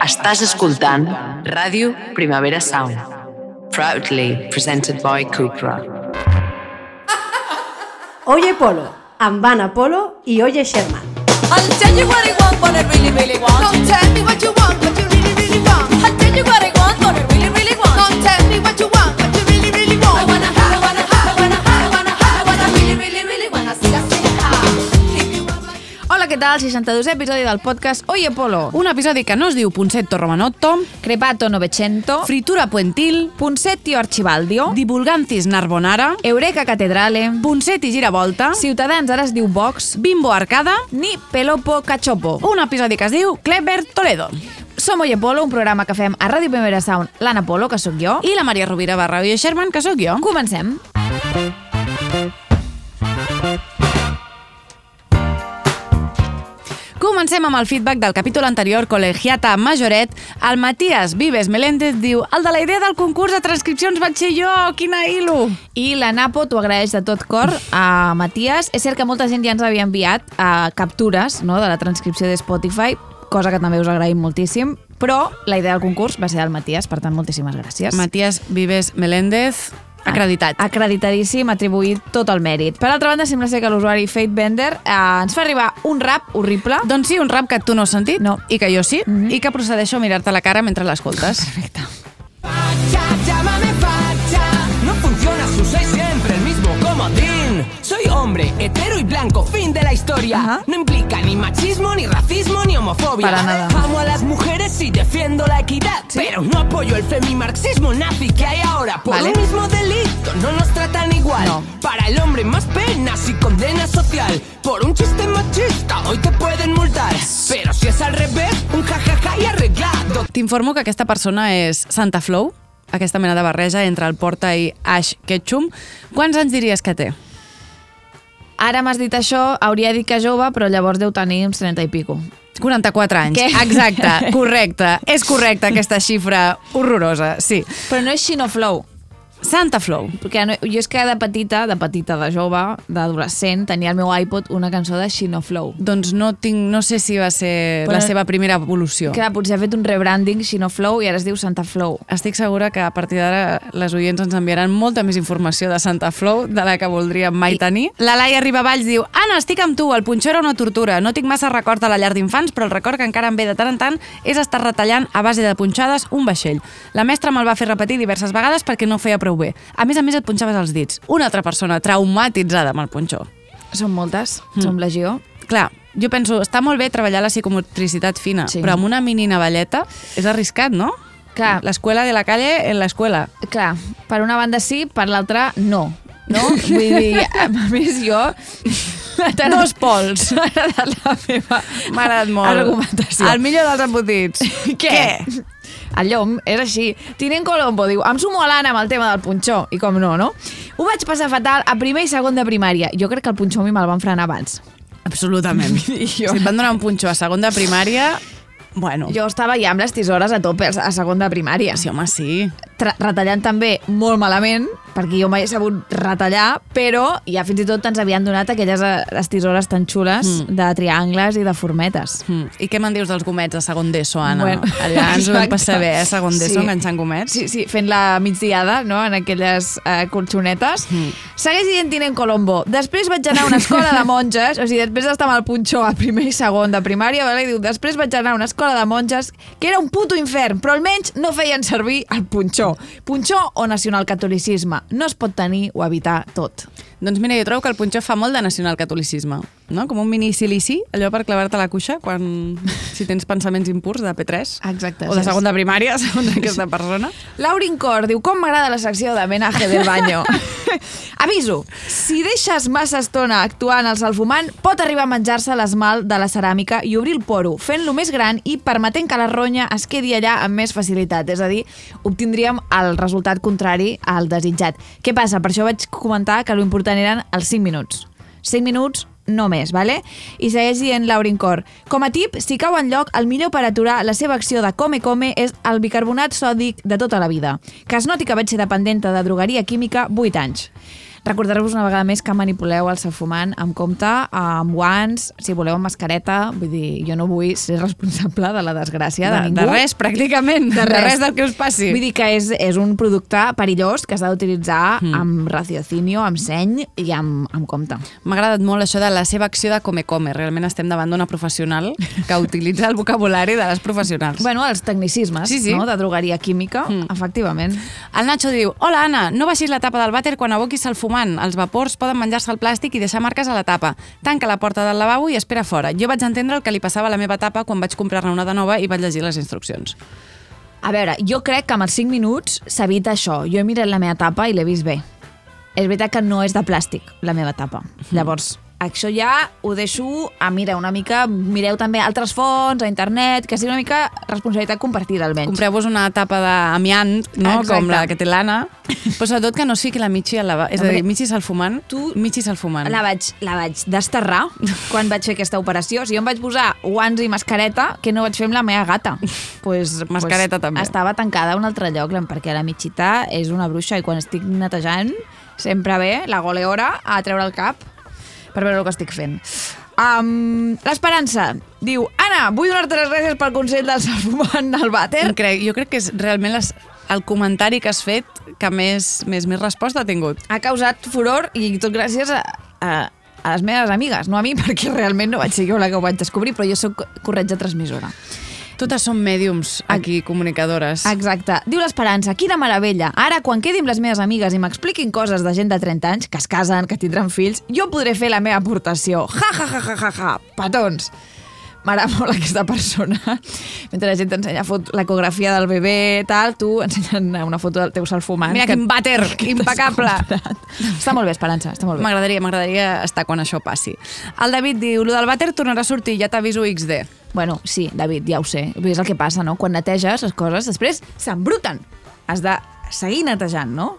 Estàs escoltant Ràdio Primavera Sound. Proudly presented by Cupra. Oye Polo, amb Anna Polo i Oye Sherman. I'll tell you what I want, what I really, really want. Don't tell me what you want, what you really, really want. I'll tell you what I want, what I really, really want. Don't tell me what you want, tal? 62 episodi del podcast Oye Polo. Un episodi que no es diu Punsetto Romanotto, Crepato Novecento, Fritura Puentil, Punsettio Archibaldio, Divulgantis Narbonara, Eureka Catedrale, Punsetti Giravolta, Ciutadans ara es diu Vox, Bimbo Arcada, ni Pelopo Cachopo. un episodi que es diu Clever Toledo. Som Oye Polo, un programa que fem a Ràdio Primera Sound, l'Anna Polo, que sóc jo. I la Maria Rovira barra Oye Sherman, que sóc jo. Comencem. Comencem amb el feedback del capítol anterior, Colegiata Majoret. El Matías Vives Meléndez diu el de la idea del concurs de transcripcions vaig ser jo, quina hilo! I la Napo t'ho agraeix de tot cor a Matías. És cert que molta gent ja ens havia enviat uh, captures no, de la transcripció de Spotify, cosa que també us agraïm moltíssim, però la idea del concurs va ser del Matías, per tant, moltíssimes gràcies. Matías Vives Meléndez, acreditat. Acreditadíssim, atribuït tot el mèrit. Per altra banda, sembla ser que l'usuari Fate Bender eh, ens fa arribar un rap horrible. Doncs sí, un rap que tu no has sentit, No. i que jo sí, i que procedeixo a mirar-te la cara mentre l'escoltes. Perfecte. Facha, hombre, hetero y blanco, fin de la historia. Ajá. No implica ni machismo, ni racismo, ni homofobia. Para nada. Amo a las mujeres y defiendo la equidad. Pero no apoyo el femimarxismo nazi que hay ahora. Por Vale. un mismo delito no nos tratan igual. No. Para el hombre más penas y condena social. Por un chiste machista hoy te pueden multar. Pero si es al revés, un jajaja y arreglado. T'informo que aquesta persona és Santa Flow, aquesta mena de barreja entre el Porta i Ash Ketchum. Quants anys diries que té? Ara m'has dit això, hauria dit que jove, però llavors deu tenir uns 30 i pico. 44 anys. Què? Exacte, correcte. És correcta aquesta xifra horrorosa, sí. Però no és Xinoflow. Santa Flow. Perquè no, jo és que de petita, de petita, de jove, d'adolescent, tenia al meu iPod una cançó de Xinoflow. Doncs no tinc, no sé si va ser Però- la seva primera evolució. Que potser ha fet un rebranding Xinoflow i ara es diu Santa Flow. Estic segura que a partir d'ara les oients ens enviaran molta més informació de Santa Flow de la que voldríem mai tenir. La Laia Ribavalls diu Anna, estic amb tu, el punxó era una tortura. No tinc massa record de la llar d'infants, però el record que encara em ve de tant en tant és estar retallant a base de punxades un vaixell. La mestra me'l va fer repetir diverses vegades perquè no feia prou bé. A més a més et punxaves els dits. Una altra persona traumatitzada amb el punxó. Són moltes, mm. som legió. Clar, jo penso, està molt bé treballar la psicomotricitat fina, Sí. però amb una mini navalleta és arriscat, no? Clar. L'escuela de la calle en l'escuela. Clar, per una banda sí, per l'altra no. No? Vull dir, a més jo... Dos pols. M'ha agradat la meva M'ha agradat molt. argumentació. El millor dels embotits. Què? El llom és així. Tinent Colombo diu, em sumo a l'Anna amb el tema del punxó. I com no, no? Ho vaig passar fatal a primer i segon de primària. Jo crec que el punxó a mi me'l van frenar abans. Absolutament. I Si jo- et van donar un punxó a segon de primària, bueno, Jo estava ja amb les tisores a tope a segon de primària. sí, home, sí. Retallant també molt malament, perquè jo mai he sabut retallar, però ja fins i tot ens havien donat aquelles eh, les tisores tan xules mm. de triangles i de formetes. Mm. I què me'n dius dels gomets de segon d'ESO, Anna? Bueno, Allà ens ho vam passar bé, eh, segon d'ESO, Sí. enganxant gomets. Sí, sí, fent la migdiada, no?, en aquelles eh, colxonetes. Mm. Segueix dient Tinent Colombo. Després vaig anar a una escola de monges, o sigui, després d'estar amb el punxó a primer i segon de primària, vale? diu, després vaig anar a una escola de monges que era un puto infern, però almenys no feien servir el punxó. Punxó o nacionalcatolicisme. No es pot tenir o evitar tot. Doncs mira, jo trobo que el punxó fa molt de nacionalcatolicisme, no? Com un mini silici, allò per clavar-te la cuixa quan, si tens pensaments impurs de P3. Exacte, O de segon de primària, segons aquesta persona. Laurin Cor diu, com m'agrada la secció de menaje del baño. Aviso, si deixes massa estona actuant el salfumant, pot arribar a menjar-se l'esmalt de la ceràmica i obrir el poro, fent-lo més gran i permetent que la ronya es quedi allà amb més facilitat. És a dir, obtindríem el resultat contrari al desitjat. Què passa? Per això vaig comentar que l'important eren els 5 minuts. 5 minuts no més, vale? I segueix dient Laurin Cor. Com a tip, si cau en lloc, el millor per aturar la seva acció de come-come és el bicarbonat sòdic de tota la vida. Que es noti que vaig ser dependenta de drogueria química 8 anys. Recordar-vos una vegada més que manipuleu el salfumant amb compte, amb guants, si voleu amb mascareta, vull dir, jo no vull ser responsable de la desgràcia de, de, ningú. de res, pràcticament. De res. res del que us passi. Vull dir que és, és un producte perillós que s'ha d'utilitzar mm. amb raciocinio, amb seny i amb, amb compte. M'ha agradat molt això de la seva acció de come-come. Realment estem davant d'una professional que utilitza el vocabulari de les professionals. Bueno, els tecnicismes Sí, sí. No? de drogueria química, mm. efectivament. El Nacho diu, hola Anna, no baixis la tapa del vàter quan aboquis el fumant. Els vapors poden menjar-se el plàstic i deixar marques a la tapa. Tanca la porta del lavabo i espera fora. Jo vaig entendre el que li passava a la meva tapa quan vaig comprar-ne una de nova i vaig llegir les instruccions. A veure, jo crec que amb els 5 minuts s'evita això. Jo he mirat la meva tapa i l'he vist bé. És veritat que no és de plàstic, la meva tapa. Llavors, això ja ho deixo a mirar una mica, mireu també altres fonts, a internet, que sigui una mica responsabilitat compartida, almenys. Compreu-vos una tapa d'amiant, no? Exacte. com la que té l'Anna, però sobretot que no es fiqui la Michi al lavabo. És a dir, Michi salfumant, tu- Michi salfumant. La vaig, la vaig desterrar quan vaig fer aquesta operació. O sigui, jo em vaig posar guants i mascareta que no vaig fer amb la meva gata. Pues, Mascareta pues, també. Estava tancada a un altre lloc, perquè la mitjita és una bruixa i quan estic netejant sempre ve la goleora a treure el cap per veure el que estic fent. Um, L'Esperança diu Anna, vull donar-te les gràcies pel consell del salfumant al vàter. Crec, jo crec que és realment les, el comentari que has fet que més, més, més resposta ha tingut. ha causat furor i tot gràcies a, a, a les meves amigues, no a mi, perquè realment no vaig ser jo la que ho vaig descobrir, però jo sóc corretja transmissora. Totes són mèdiums aquí, comunicadores. Exacte. Diu l'Esperança, quina meravella. Ara, quan quedi amb les meves amigues i m'expliquin coses de gent de 30 anys, que es casen, que tindran fills, jo podré fer la meva aportació. Ja, ja, ja, ja, ja, ja. Petons. M'agrada molt aquesta persona. Mentre la gent t'ensenya l'ecografia del bebè, tal, tu ensenyen una foto del teu salfumant. Mira que- quin vàter, que impecable. Està molt bé, Esperança, està molt bé. M'agradaria, m'agradaria estar quan això passi. El David diu, lo del vàter tornarà a sortir, ja t'aviso XD. Bueno, sí, David, ja ho sé. És el que passa, no? Quan neteges les coses, després s'embruten. Has de seguir netejant, no?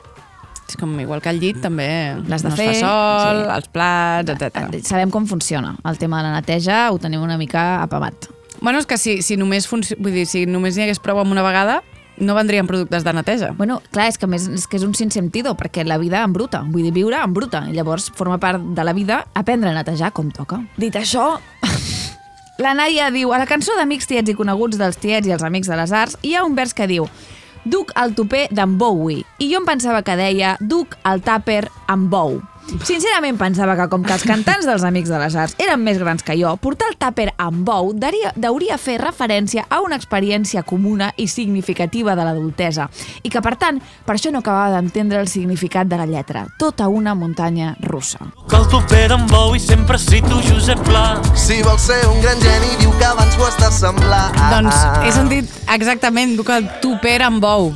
És com igual que el llit, també L'has de no fer, sol, sí. els plats, etc. Sabem com funciona. El tema de la neteja ho tenim una mica apamat. Bueno, és que si, si només funci... vull dir, si només n'hi hagués prou amb una vegada, no vendrien productes de neteja. Bueno, clar, és que més és que és un sinsentido, perquè la vida embruta. Vull dir, viure embruta. I llavors forma part de la vida aprendre a netejar com toca. Dit això, la Naia diu, a la cançó d'Amics, tiets i coneguts dels tiets i els amics de les arts, hi ha un vers que diu Duc el tupé d'en Bowie. I jo em pensava que deia Duc el tàper amb bou. Sincerament pensava que com que els cantants dels Amics de les Arts eren més grans que jo, portar el tàper amb bou daria, deuria fer referència a una experiència comuna i significativa de l'adultesa i que, per tant, per això no acabava d'entendre el significat de la lletra. Tota una muntanya russa. Que el toper d'en bou i sempre cito Josep Pla. Si vols ser un gran geni, diu que abans ho has d'assemblar. Doncs he sentit exactament que el tuper amb bou.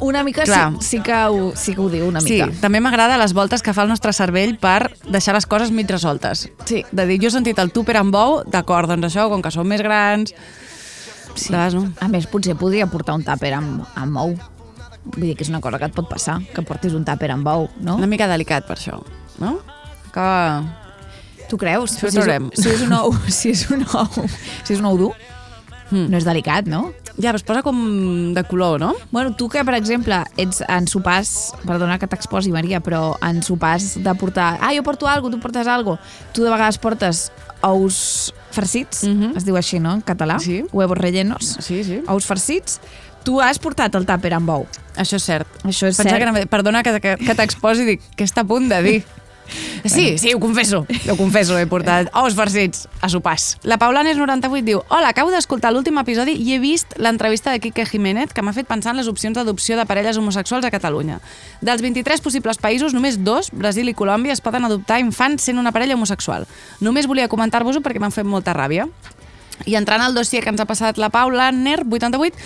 Una mica sí, Clar. sí, que ho, sí que ho diu, una Sí, mica. també m'agrada les voltes que fa el nostre cervell per deixar les coses mig resoltes. Sí. De dir, jo he sentit el tuper amb bou, d'acord, doncs això, com que som més grans... Sí. De vegades, no? A més, potser podria portar un tàper amb, amb ou. Vull dir que és una cosa que et pot passar, que portis un tàper amb ou, no? Una mica delicat per això, no? Que... Tu creus? Ho si, és, si és un ou, si és un ou, si és un ou dur, Hmm. no és delicat, no? Ja, però es posa com de color, no? Bueno, tu que, per exemple, ets en sopars, perdona que t'exposi, Maria, però en sopars de portar... Ah, jo porto alguna tu portes alguna Tu de vegades portes ous farcits, Mhm. es diu així, no?, en català? Sí. Huevos rellenos. Sí, sí. Ous farcits. Tu has portat el tàper amb ou. Això és cert. Això és Pensava cert. Que perdona que, que, que t'exposi, dic, què està a punt de dir? Sí, sí, ho confesso, ho confesso, he portat ous farcits a sopars. La Paulanes 98 diu Hola, acabo d'escoltar l'últim episodi i he vist l'entrevista de Quique Jiménez que m'ha fet pensar en les opcions d'adopció de parelles homosexuals a Catalunya. Dels 23 possibles països, només dos, Brasil i Colòmbia, es poden adoptar infants sent una parella homosexual. Només volia comentar-vos-ho perquè m'han fet molta ràbia. I entrant al dossier que ens ha passat la Paula Ner, 88,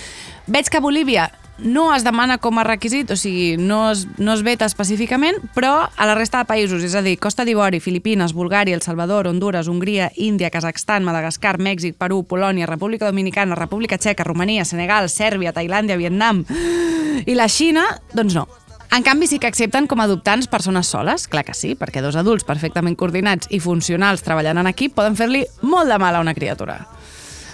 veig que a Bolívia no es demana com a requisit, o sigui, no es, no es veta específicament, però a la resta de països, és a dir, Costa d'Ivori, Filipines, Bulgària, El Salvador, Honduras, Hongria, Índia, Kazakhstan, Madagascar, Mèxic, Perú, Polònia, República Dominicana, República Txeca, Romania, Senegal, Sèrbia, Tailàndia, Vietnam i la Xina, doncs no. En canvi, sí que accepten com a adoptants persones soles, clar que sí, perquè dos adults perfectament coordinats i funcionals treballant en equip poden fer-li molt de mal a una criatura.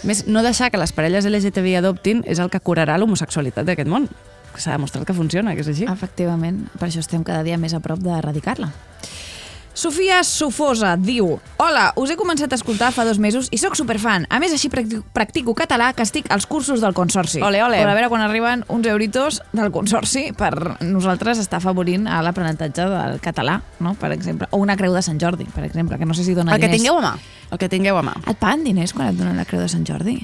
Més, no deixar que les parelles LGTBI adoptin és el que curarà l'homosexualitat d'aquest món. s'ha demostrat que funciona, que és així. Efectivament, per això estem cada dia més a prop d'erradicar-la. Sofia Sofosa diu Hola, us he començat a escoltar fa dos mesos i sóc superfan. A més, així practico, català que estic als cursos del Consorci. Ole, ole. Per a veure quan arriben uns euritos del Consorci per nosaltres està afavorint a l'aprenentatge del català, no? per exemple. O una creu de Sant Jordi, per exemple, que no sé si dona El que diners. tingueu a mà. El que tingueu a mà. Et paguen diners quan et donen la creu de Sant Jordi?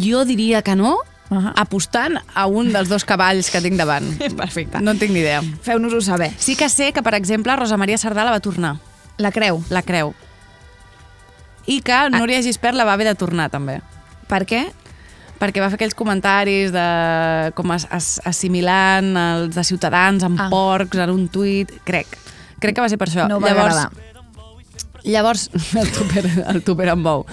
Jo diria que no, Ahà. apostant a un dels dos cavalls que tinc davant. Perfecte. No en tinc ni idea. Feu-nos-ho saber. Sí que sé que, per exemple, Rosa Maria Sardà la va tornar, La creu. la creu. I que Núria Gispert la va haver de tornar, també. Per què? perquè va fer aquells comentaris de com as, as, assimilant els de Ciutadans amb Ah. ah. porcs en un tuit, crec. Crec que va ser per això. No va llavors, agradar. Llavors, el tuper, el tuper amb bou.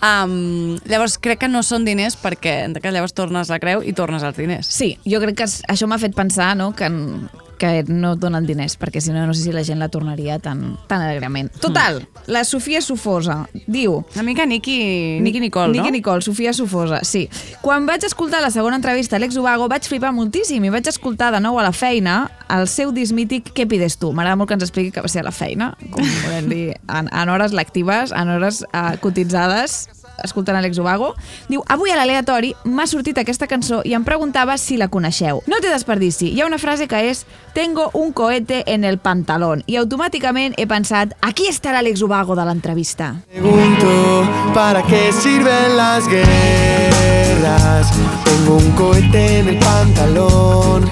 Um, llavors, crec que no són diners perquè en llavors tornes la creu i tornes els diners. Sí, jo crec que això m'ha fet pensar no, que, en- que no donen diners, perquè si no, no sé si la gent la tornaria tan, tan alegrement. Total, la Sofia Sofosa diu... Una mica Nicky, Nicky Nicole, no? Nicole, Sofia Sofosa, sí. Quan vaig escoltar la segona entrevista a Alex Ubago vaig flipar moltíssim i vaig escoltar de nou a la feina el seu disc mític Què pides tu? M'agrada molt que ens expliqui que va ser a la feina, com podem dir, en, en hores lectives, en hores uh, cotitzades, escoltant Alex Ubago. Diu, avui a l'aleatori m'ha sortit aquesta cançó i em preguntava si la coneixeu. No té desperdici. Hi ha una frase que és Tengo un cohete en el pantalón i automàticament he pensat aquí està l'Àlex Ubago de l'entrevista. Pregunto, ¿para qué sirven las guerras? Tengo un cohete en el pantalón.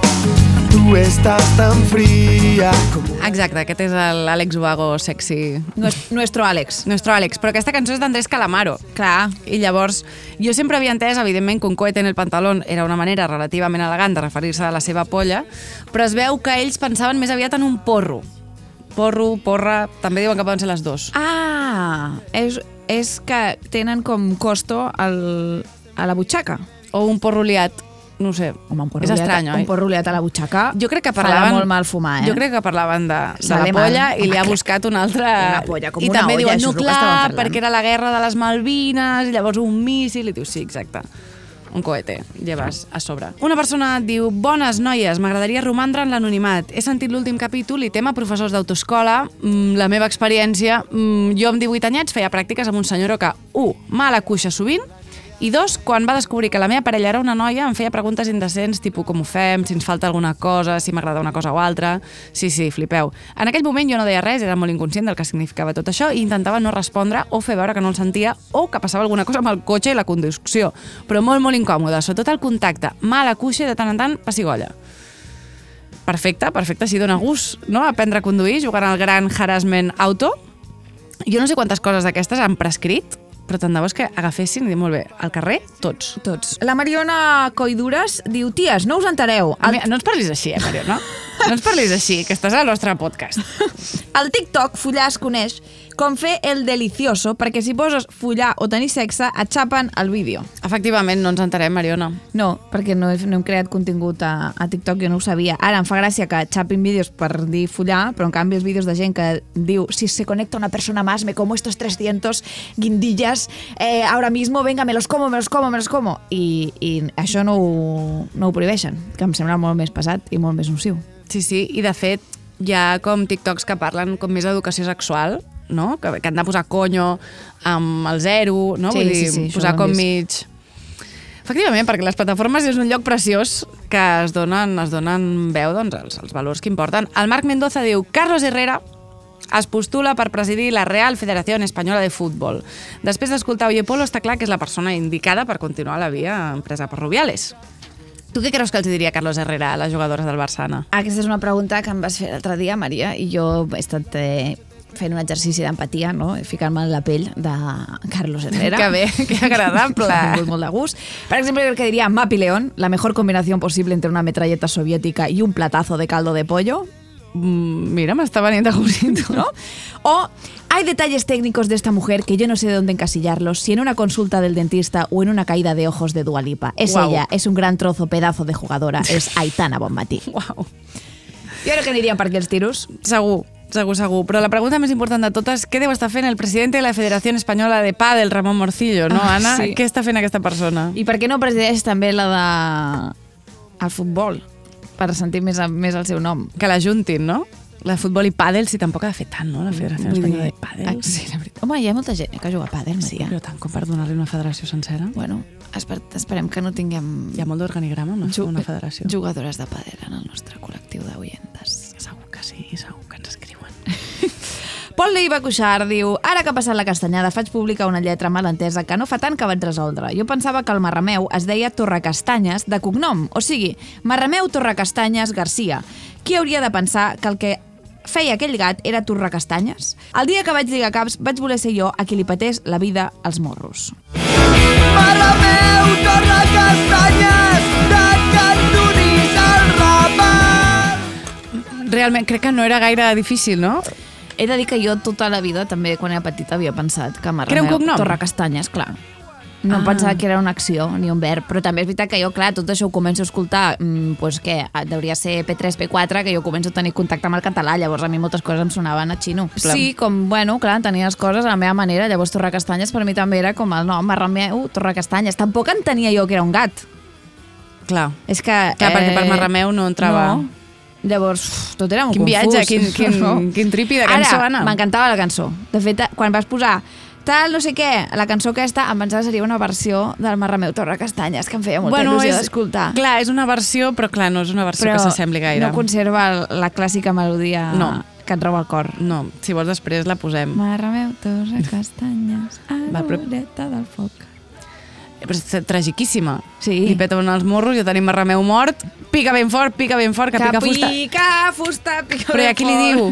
Tú estás tan fría como... Exacte, aquest és l'Àlex Ubago sexy. Nues- Nuestro Àlex. Nuestro Àlex, però aquesta cançó és d'Andrés Calamaro. Clar. I llavors, jo sempre havia entès, evidentment, que un coet en el pantalón era una manera relativament elegant de referir-se a la seva polla, però es veu que ells pensaven més aviat en un porro. Porro, porra, també diuen que poden ser les dos. Ah, és, és que tenen com costo al, a la butxaca. O un porro liat, no sé. Home, un és estrany, oi? Un porro a la butxaca Jo crec que parlaven... molt mal fumar, eh? Jo crec que parlaven de, de la polla i li ha buscat una altra... Una polla, com I una també olla, diuen, no, clar, perquè era la guerra de les Malvines, i llavors un míssil, i dius, sí, exacte. Un cohete, lleves a sobre. Una persona diu, bones noies, m'agradaria romandre en l'anonimat. He sentit l'últim capítol i tema professors d'autoescola. Mm, la meva experiència, mm, jo amb 18 anyets feia pràctiques amb un senyor que, un, mala cuixa sovint, i dos, quan va descobrir que la meva parella era una noia, em feia preguntes indecents, tipus com ho fem, si ens falta alguna cosa, si m'agrada una cosa o altra... Sí, sí, flipeu. En aquell moment jo no deia res, era molt inconscient del que significava tot això i intentava no respondre o fer veure que no el sentia o que passava alguna cosa amb el cotxe i la conducció. Però molt, molt incòmode, sobretot el contacte. Mala cuixa de tant en tant passigolla. Perfecte, perfecte, si dona gust, no?, aprendre a conduir jugant al gran harassment auto. Jo no sé quantes coses d'aquestes han prescrit, però tant de bo que agafessin i dir, molt bé, al carrer, tots. Tots. La Mariona Coidures diu, ties, no us entereu. A mi, no ens parlis així, eh, Mariona? No ens parlis així, que estàs al nostre podcast. Al TikTok, follar es coneix com fer el delicioso, perquè si poses follar o tenir sexe, et xapen el vídeo. Efectivament, no ens enterem, Mariona. No, perquè no, he- no hem creat contingut a, a TikTok, jo no ho sabia. Ara em fa gràcia que xapin vídeos per dir follar, però en canvi els vídeos de gent que diu si se conecta una persona más, me como estos 300 guindillas, eh, ahora mismo, venga, me los como, me los como, me los como. I, i això no ho, no ho prohibeixen, que em sembla molt més pesat i molt més nociu. Sí, sí, i de fet hi ha com TikToks que parlen com més d'educació sexual, no? Que, que han de posar conyo amb el zero, no? Sí, Vull dir, sí, sí, posar com mig... Efectivament, perquè les plataformes és un lloc preciós que es donen, es donen veu doncs, als, als valors que importen. El Marc Mendoza diu Carlos Herrera es postula per presidir la Real Federació Espanyola de Futbol. Després d'escoltar Oye Polo, està clar que és la persona indicada per continuar la via empresa per Rubiales. Tu què creus que els diria Carlos Herrera a les jugadores del Barça? Aquesta és una pregunta que em vas fer l'altre dia, Maria, i jo he estat eh, fent un exercici d'empatia, no? ficant-me en la pell de Carlos Herrera. Que bé, que agradable. M'ha tingut molt de gust. Per exemple, crec que diria Mapi León, la mejor combinación posible entre una metralleta soviética y un platazo de caldo de pollo. Mm, mira, m'està venint de gustito. ¿no? O hay detalles técnicos de esta mujer que yo no sé de dónde encasillarlos, si en una consulta del dentista o en una caída de ojos de Dualipa. Es Guau. ella, es un gran trozo, pedazo de jugadora, es Aitana Bonmatí. Uau. Jo crec que anirien per aquí els tiros. Segur, segur, segur. Però la pregunta més important de totes, què deu estar fent el president de la Federació Espanyola de Pádel, Ramon Morcillo, no, Ah, Anna? sí. Què està fent aquesta persona? I per què no presideix també la de... el futbol? per sentir més, més el seu nom. Que l'ajuntin, no? La de futbol i pàdel, si tampoc ha de fer tant, no? La Federació Vull Espanyola dir- de Pàdel. Ah, sí, la veritat. Home, hi ha molta gent que juga a pàdel, Sí, però tant com per donar-li una federació sencera. Bueno, esper esperem que no tinguem Hi ha molt d'organigrama, una, Ju- una federació. jugadores de pàdel en el nostre col·lectiu d'oientes. Segur que sí, segur. Pol Leiva Cuixart diu Ara que ha passat la castanyada faig pública una lletra malentesa que no fa tant que vaig resoldre. Jo pensava que el Marrameu es deia Torrecastanyes de cognom, o sigui, Marrameu Torrecastanyes Garcia. Qui hauria de pensar que el que feia aquell gat era Torrecastanyes? El dia que vaig lligar caps vaig voler ser jo a qui li patés la vida als morros. Marrameu, torna castanyes, de cantonis al rapat. Realment, crec que no era gaire difícil, no? He de dir que jo tota la vida, també quan era petita, havia pensat que Marrameu... Que era un cognom? Torrecastanyes, clar. No ah. Pensava que era una acció ni un verb, però també és veritat que jo, clar, tot això ho començo a escoltar, mm, doncs què, hauria ser P3, P4, que jo començo a tenir contacte amb el català, llavors a mi moltes coses em sonaven a xino. Clar. Sí, com, bueno, clar, tenia les coses a la meva manera, llavors Torrecastanyes per mi també era com el nom, Marrameu, Torrecastanyes. Tampoc entenia jo que era un gat. Clar. És que... eh, Clar, perquè per Marrameu no entrava. No. Llavors, uf, tot era molt Quin confús. viatge, quin- quin- quin tripi de cançó, Ara, Anna. m'encantava la cançó. De fet, quan vas posar tal, no sé què, la cançó aquesta em pensava seria una versió del Marrameu Torre Castanyes, que em feia molta Bueno, il·lusió d'escoltar. Clar, és una versió, però clar, no és una versió que s'assembli gaire. no conserva la clàssica melodia No. que et roba el cor. No, si vols després la posem. Marrameu Torre Castanyes, Va, però- arboleta del foc. Però és tragiquíssima. Sí. Li peta un als morros, ja tenim Marrameu mort, pica ben fort, pica ben fort, que, pica fusta. pica fusta, pica Però i a qui li diu?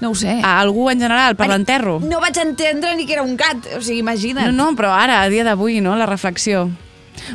No ho sé. A algú en general, per l'enterro? No vaig entendre ni que era un gat, o sigui, imagina't. No, no, però ara, a dia d'avui, no?, la reflexió.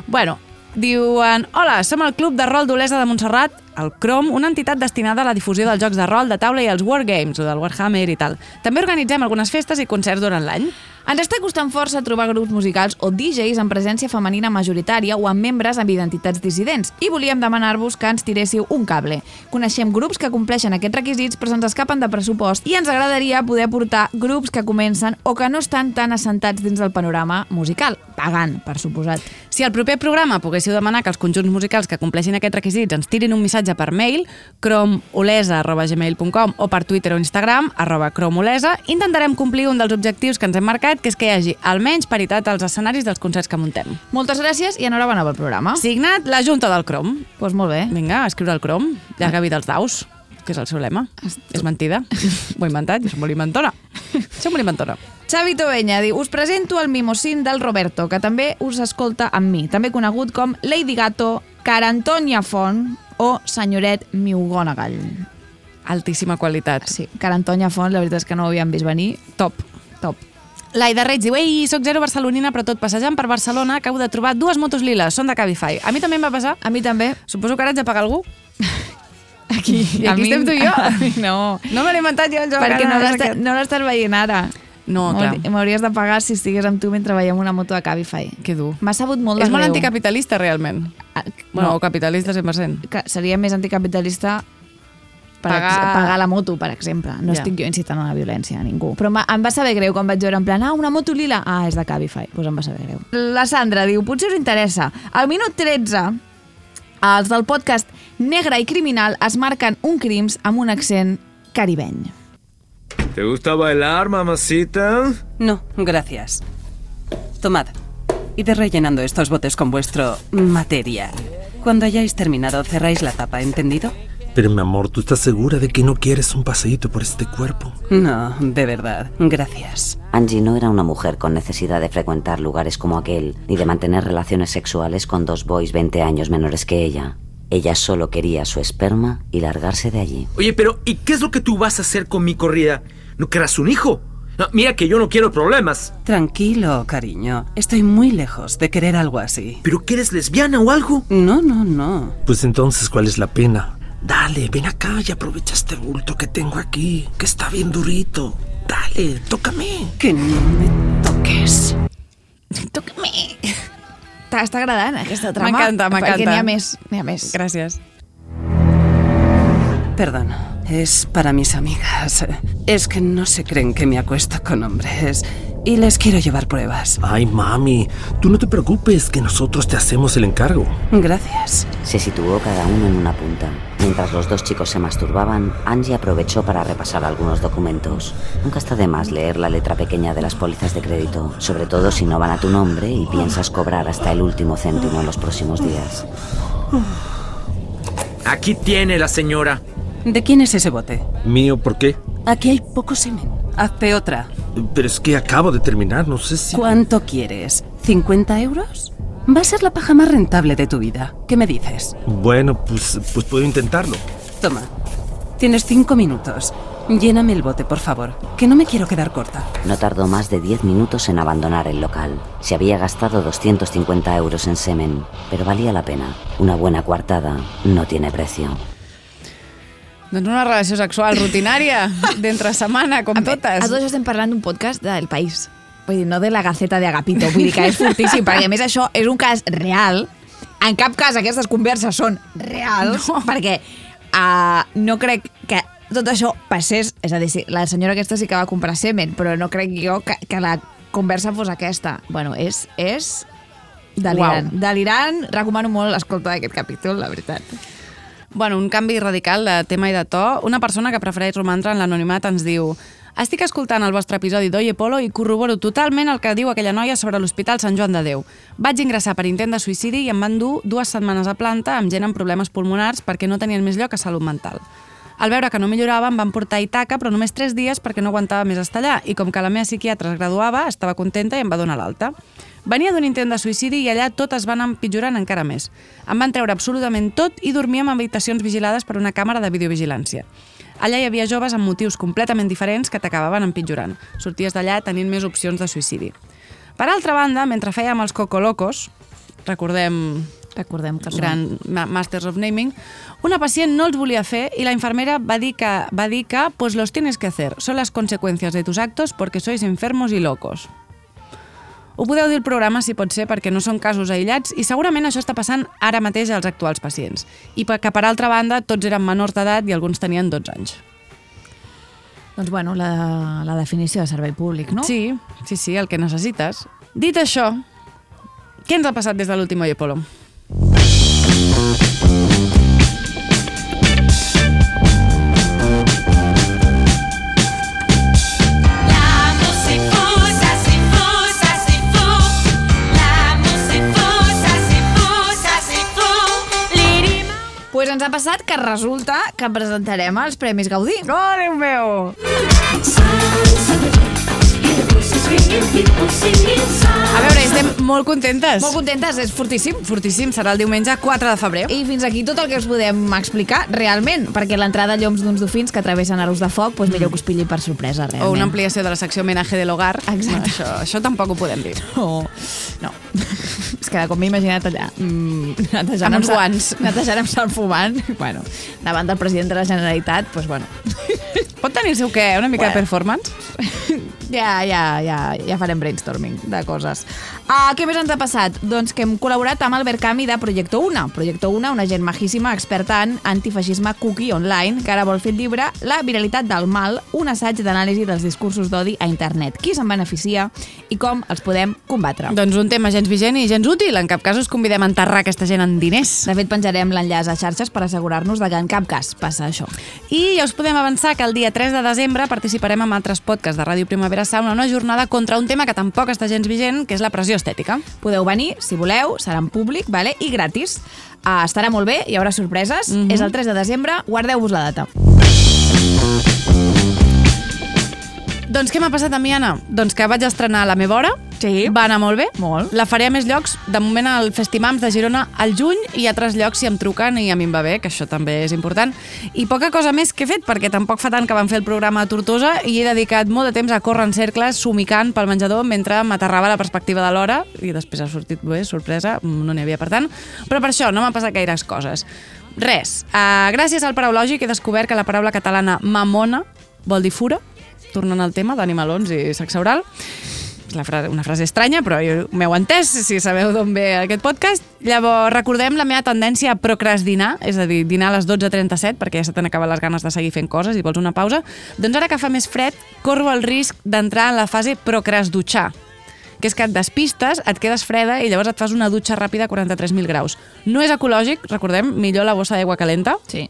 Bueno, diuen... Hola, som el Club de Rol d'Olesa de Montserrat, el CROM, una entitat destinada a la difusió dels jocs de rol, de taula i els wargames, o del Warhammer i tal. També organitzem algunes festes i concerts durant l'any. Ens està costant força trobar grups musicals o DJs amb presència femenina majoritària o amb membres amb identitats dissidents i volíem demanar-vos que ens tiréssiu un cable. Coneixem grups que compleixen aquests requisits però se'ns escapen de pressupost i ens agradaria poder portar grups que comencen o que no estan tan assentats dins del panorama musical, pagant, per suposat. Si al proper programa poguéssiu demanar que els conjunts musicals que compleixin aquests requisits ens tirin un missatge per mail, cromolesa.gmail.com o per Twitter o Instagram, arroba cromolesa, intentarem complir un dels objectius que ens hem marcat, que és que hi hagi almenys paritat als escenaris dels concerts que muntem. Moltes gràcies i enhorabona pel programa. Signat la Junta del Crom. Doncs pues molt bé. Vinga, a escriure el Crom, llarga vida als daus, que és el seu lema. És mentida. Ho he inventat, jo soc molt inventona. Soc molt inventona. Xavi Tovenya diu, us presento el mimosín del Roberto, que també us escolta amb mi, també conegut com Lady Gato, Carantonia Font o Senyoret Miugonagall. Altíssima qualitat. Sí, Carantonia Font, la veritat és que no ho havíem vist venir. Top, top. L'Aida Reig diu, ei, soc zero barcelonina, però tot passejant per Barcelona acabo de trobar dues motos liles, són de Cabify. A mi també em va passar. A mi també. Suposo que ara ets de pagar algú. Aquí, I aquí estem tu i jo. Mi no. No me l'he inventat jo, el joc. Perquè ara, no l'estàs no veient ara. No, clar. M'hauri- M'hauries de pagar si estigués amb tu mentre veiem una moto de Cabify. Que dur. M'ha sabut molt de És molt anticapitalista, realment. Ah, Bueno, no, o capitalista 100%. que seria més anticapitalista per Pagar- pagar... pagar la moto, per exemple. No Ja. estic jo incitant a la violència a ningú. Però em- em va saber greu quan vaig veure en plan, ah, una moto lila. Ah, és de Cabify. Doncs pues em va saber greu. La Sandra diu, potser us interessa. Al minut 13, els del podcast Negre i Criminal es marquen un crims amb un accent caribeny. ¿Te gusta bailar, mamacita? No, gracias. Tomad. Id rellenando estos botes con vuestro material. Cuando hayáis terminado, cerráis la tapa, ¿entendido? Pero mi amor, ¿tú estás segura de que no quieres un paseíto por este cuerpo? No, de verdad. Gracias. Angie no era una mujer con necesidad de frecuentar lugares como aquel, ni de mantener relaciones sexuales con dos boys 20 años menores que ella. Ella solo quería su esperma y largarse de allí. Oye, pero ¿y qué es lo que tú vas a hacer con mi corrida? ¿No querrás un hijo? No, mira que yo no quiero problemas. Tranquilo, cariño. Estoy muy lejos de querer algo así. ¿Pero que eres lesbiana o algo? No, no, no. Pues entonces, ¿cuál es la pena? Dale, ven acá y aprovecha este bulto que tengo aquí, que está bien durito. Dale, tócame. Que no me toques. Toca-me! T'està agradant aquesta trama? M'encanta, m'encanta. Perquè n'hi ha més, n'hi ha més. Gràcies. Perdón, es para mis amigas. Es que no se creen que me acuesto con hombres y les quiero llevar pruebas. Ay, mami, tú no te preocupes, que nosotros te hacemos el encargo. Gracias. Se situó cada uno en una punta. Mientras los dos chicos se masturbaban, Angie aprovechó para repasar algunos documentos. Nunca está de más leer la letra pequeña de las pólizas de crédito, sobre todo si no van a tu nombre y piensas cobrar hasta el último céntimo en los próximos días. Aquí tiene la señora. ¿De quién es ese bote? ¿Mío por qué? Aquí hay poco semen. Hazte otra. Pero es que acabo de terminar, no sé si... ¿Cuánto quieres? ¿50 euros? Va a ser la paja más rentable de tu vida. ¿Qué me dices? Bueno, pues, pues puedo intentarlo. Toma. Tienes cinco minutos. Lléname el bote, por favor, que no me quiero quedar corta. No tardó más de 10 minutos en abandonar el local. Se había gastado 250 euros en semen, pero valía la pena. Una buena coartada no tiene precio. Doncs una relació sexual rutinària d'entre setmana, com A totes. tots estem parlant d'un podcast del País. Vull dir, no de la Gaceta de Agapito. Vull dir que és fortíssim, perquè a més això és un cas real. En cap cas aquestes converses són reals, no. perquè uh, no crec que tot això passés. És a dir, sí, la senyora aquesta sí que va comprar semen, però no crec jo que, que la conversa fos aquesta. Bueno, és, és delirant. Uau. Delirant, recomano molt l'escolta d'aquest capítol, la veritat. Bueno, un canvi radical de tema i de to. Una persona que prefereix romandre en l'anonimat ens diu estic escoltant el vostre episodi d'Oye Polo i corroboro totalment el que diu aquella noia sobre l'Hospital Sant Joan de Déu. Vaig ingressar per intent de suïcidi i em van dur dues setmanes a planta amb gent amb problemes pulmonars perquè no tenien més lloc a salut mental. Al veure que no millorava, em van portar a Itaca, però només tres dies perquè no aguantava més estar allà, i com que la meva psiquiatra es graduava, estava contenta i em va donar l'alta. Venia d'un intent de suïcidi i allà tot es van empitjorant encara més. Em van treure absolutament tot i dormíem en habitacions vigilades per una càmera de videovigilància. Allà hi havia joves amb motius completament diferents que t'acabaven empitjorant. Sorties d'allà tenint més opcions de suïcidi. Per altra banda, mentre fèiem els cocolocos, recordem Recordem que són... gran ma- Masters of Naming, una pacient no els volia fer i la infermera va dir que, va dir que pues los tienes que hacer, son las consecuencias de tus actos porque sois enfermos y locos. Ho podeu dir al programa si pot ser perquè no són casos aïllats i segurament això està passant ara mateix als actuals pacients. I que per altra banda tots eren menors d'edat i alguns tenien 12 anys. Doncs bueno, la, la definició de servei públic, no? Sí, sí, sí, el que necessites. Dit això, què ens ha passat des de l'últim Oye Polo? Pues ens ha passat que resulta que presentarem els Premis Gaudí. Oh, Déu meu! A veure, estem molt contentes. Molt contentes, és fortíssim. Fortíssim, serà el diumenge 4 de febrer. I fins aquí tot el que us podem explicar realment, perquè l'entrada lloms d'uns dofins que travessen aros de foc, doncs millor que us pilli per sorpresa, realment. O una ampliació de la secció homenatge de l'hogar. Exacte. Això, això tampoc ho podem dir. No, no. És que com m'he imaginat allà, mm, netejant Amb sal- guants. netejant amb sal fumant, bueno, davant del president de la Generalitat, doncs bueno. Pot tenir seu què? Una mica Bueno. de performance? Ja, ja, ja, ja farem brainstorming de coses. Uh, què més ens ha passat? Doncs que hem col·laborat amb Albert Cami de Proyecto Una. Proyecto Una, una gent majíssima experta en antifeixisme cookie online, que ara vol fer el llibre La viralitat del mal, un assaig d'anàlisi dels discursos d'odi a internet. Qui se'n beneficia i com els podem combatre. Doncs un tema gens vigent i gens útil. En cap cas us convidem a enterrar aquesta gent en diners. De fet, penjarem l'enllaç a xarxes per assegurar-nos de que en cap cas passa això. I ja us podem avançar que el dia 3 de desembre participarem amb altres podcasts de Ràdio Primavera Sound en una jornada contra un tema que tampoc està gens vigent, que és la pressió estètica. Podeu venir, si voleu, serà en públic vale? i gratis. Uh, estarà molt bé, hi haurà sorpreses. Mhm. És el 3 de desembre, guardeu-vos la data. Doncs què m'ha passat a mi, Anna? Doncs que vaig estrenar La meva hora, sí. va anar molt bé. Molt. La faré a més llocs, de moment al Festimams de Girona al juny i a altres llocs si em truquen i a mi em va bé, que això també és important. I poca cosa més que he fet, perquè tampoc fa tant que vam fer el programa a Tortosa i he dedicat molt de temps a córrer en cercles, somicant pel menjador mentre m'aterrava la perspectiva de l'hora i després ha sortit bé, sorpresa, no n'hi havia per tant. Però per això no m'han passat gaires coses. Res. Uh, gràcies al Paraulògic he descobert que la paraula catalana mamona vol dir fura, tornant al tema d'animalons i sexe oral. La frase, una frase estranya, però m'heu entès, si sabeu d'on ve aquest podcast. Llavors, recordem la meva tendència a procrastinar, és a dir, dinar a les 12.37, perquè ja se t'han acabat les ganes de seguir fent coses i vols una pausa. Doncs ara que fa més fred, corro el risc d'entrar en la fase procrasdutxar, que és que et despistes, et quedes freda i llavors et fas una dutxa ràpida a 43.000 graus. No és ecològic, recordem, millor la bossa d'aigua calenta. Sí.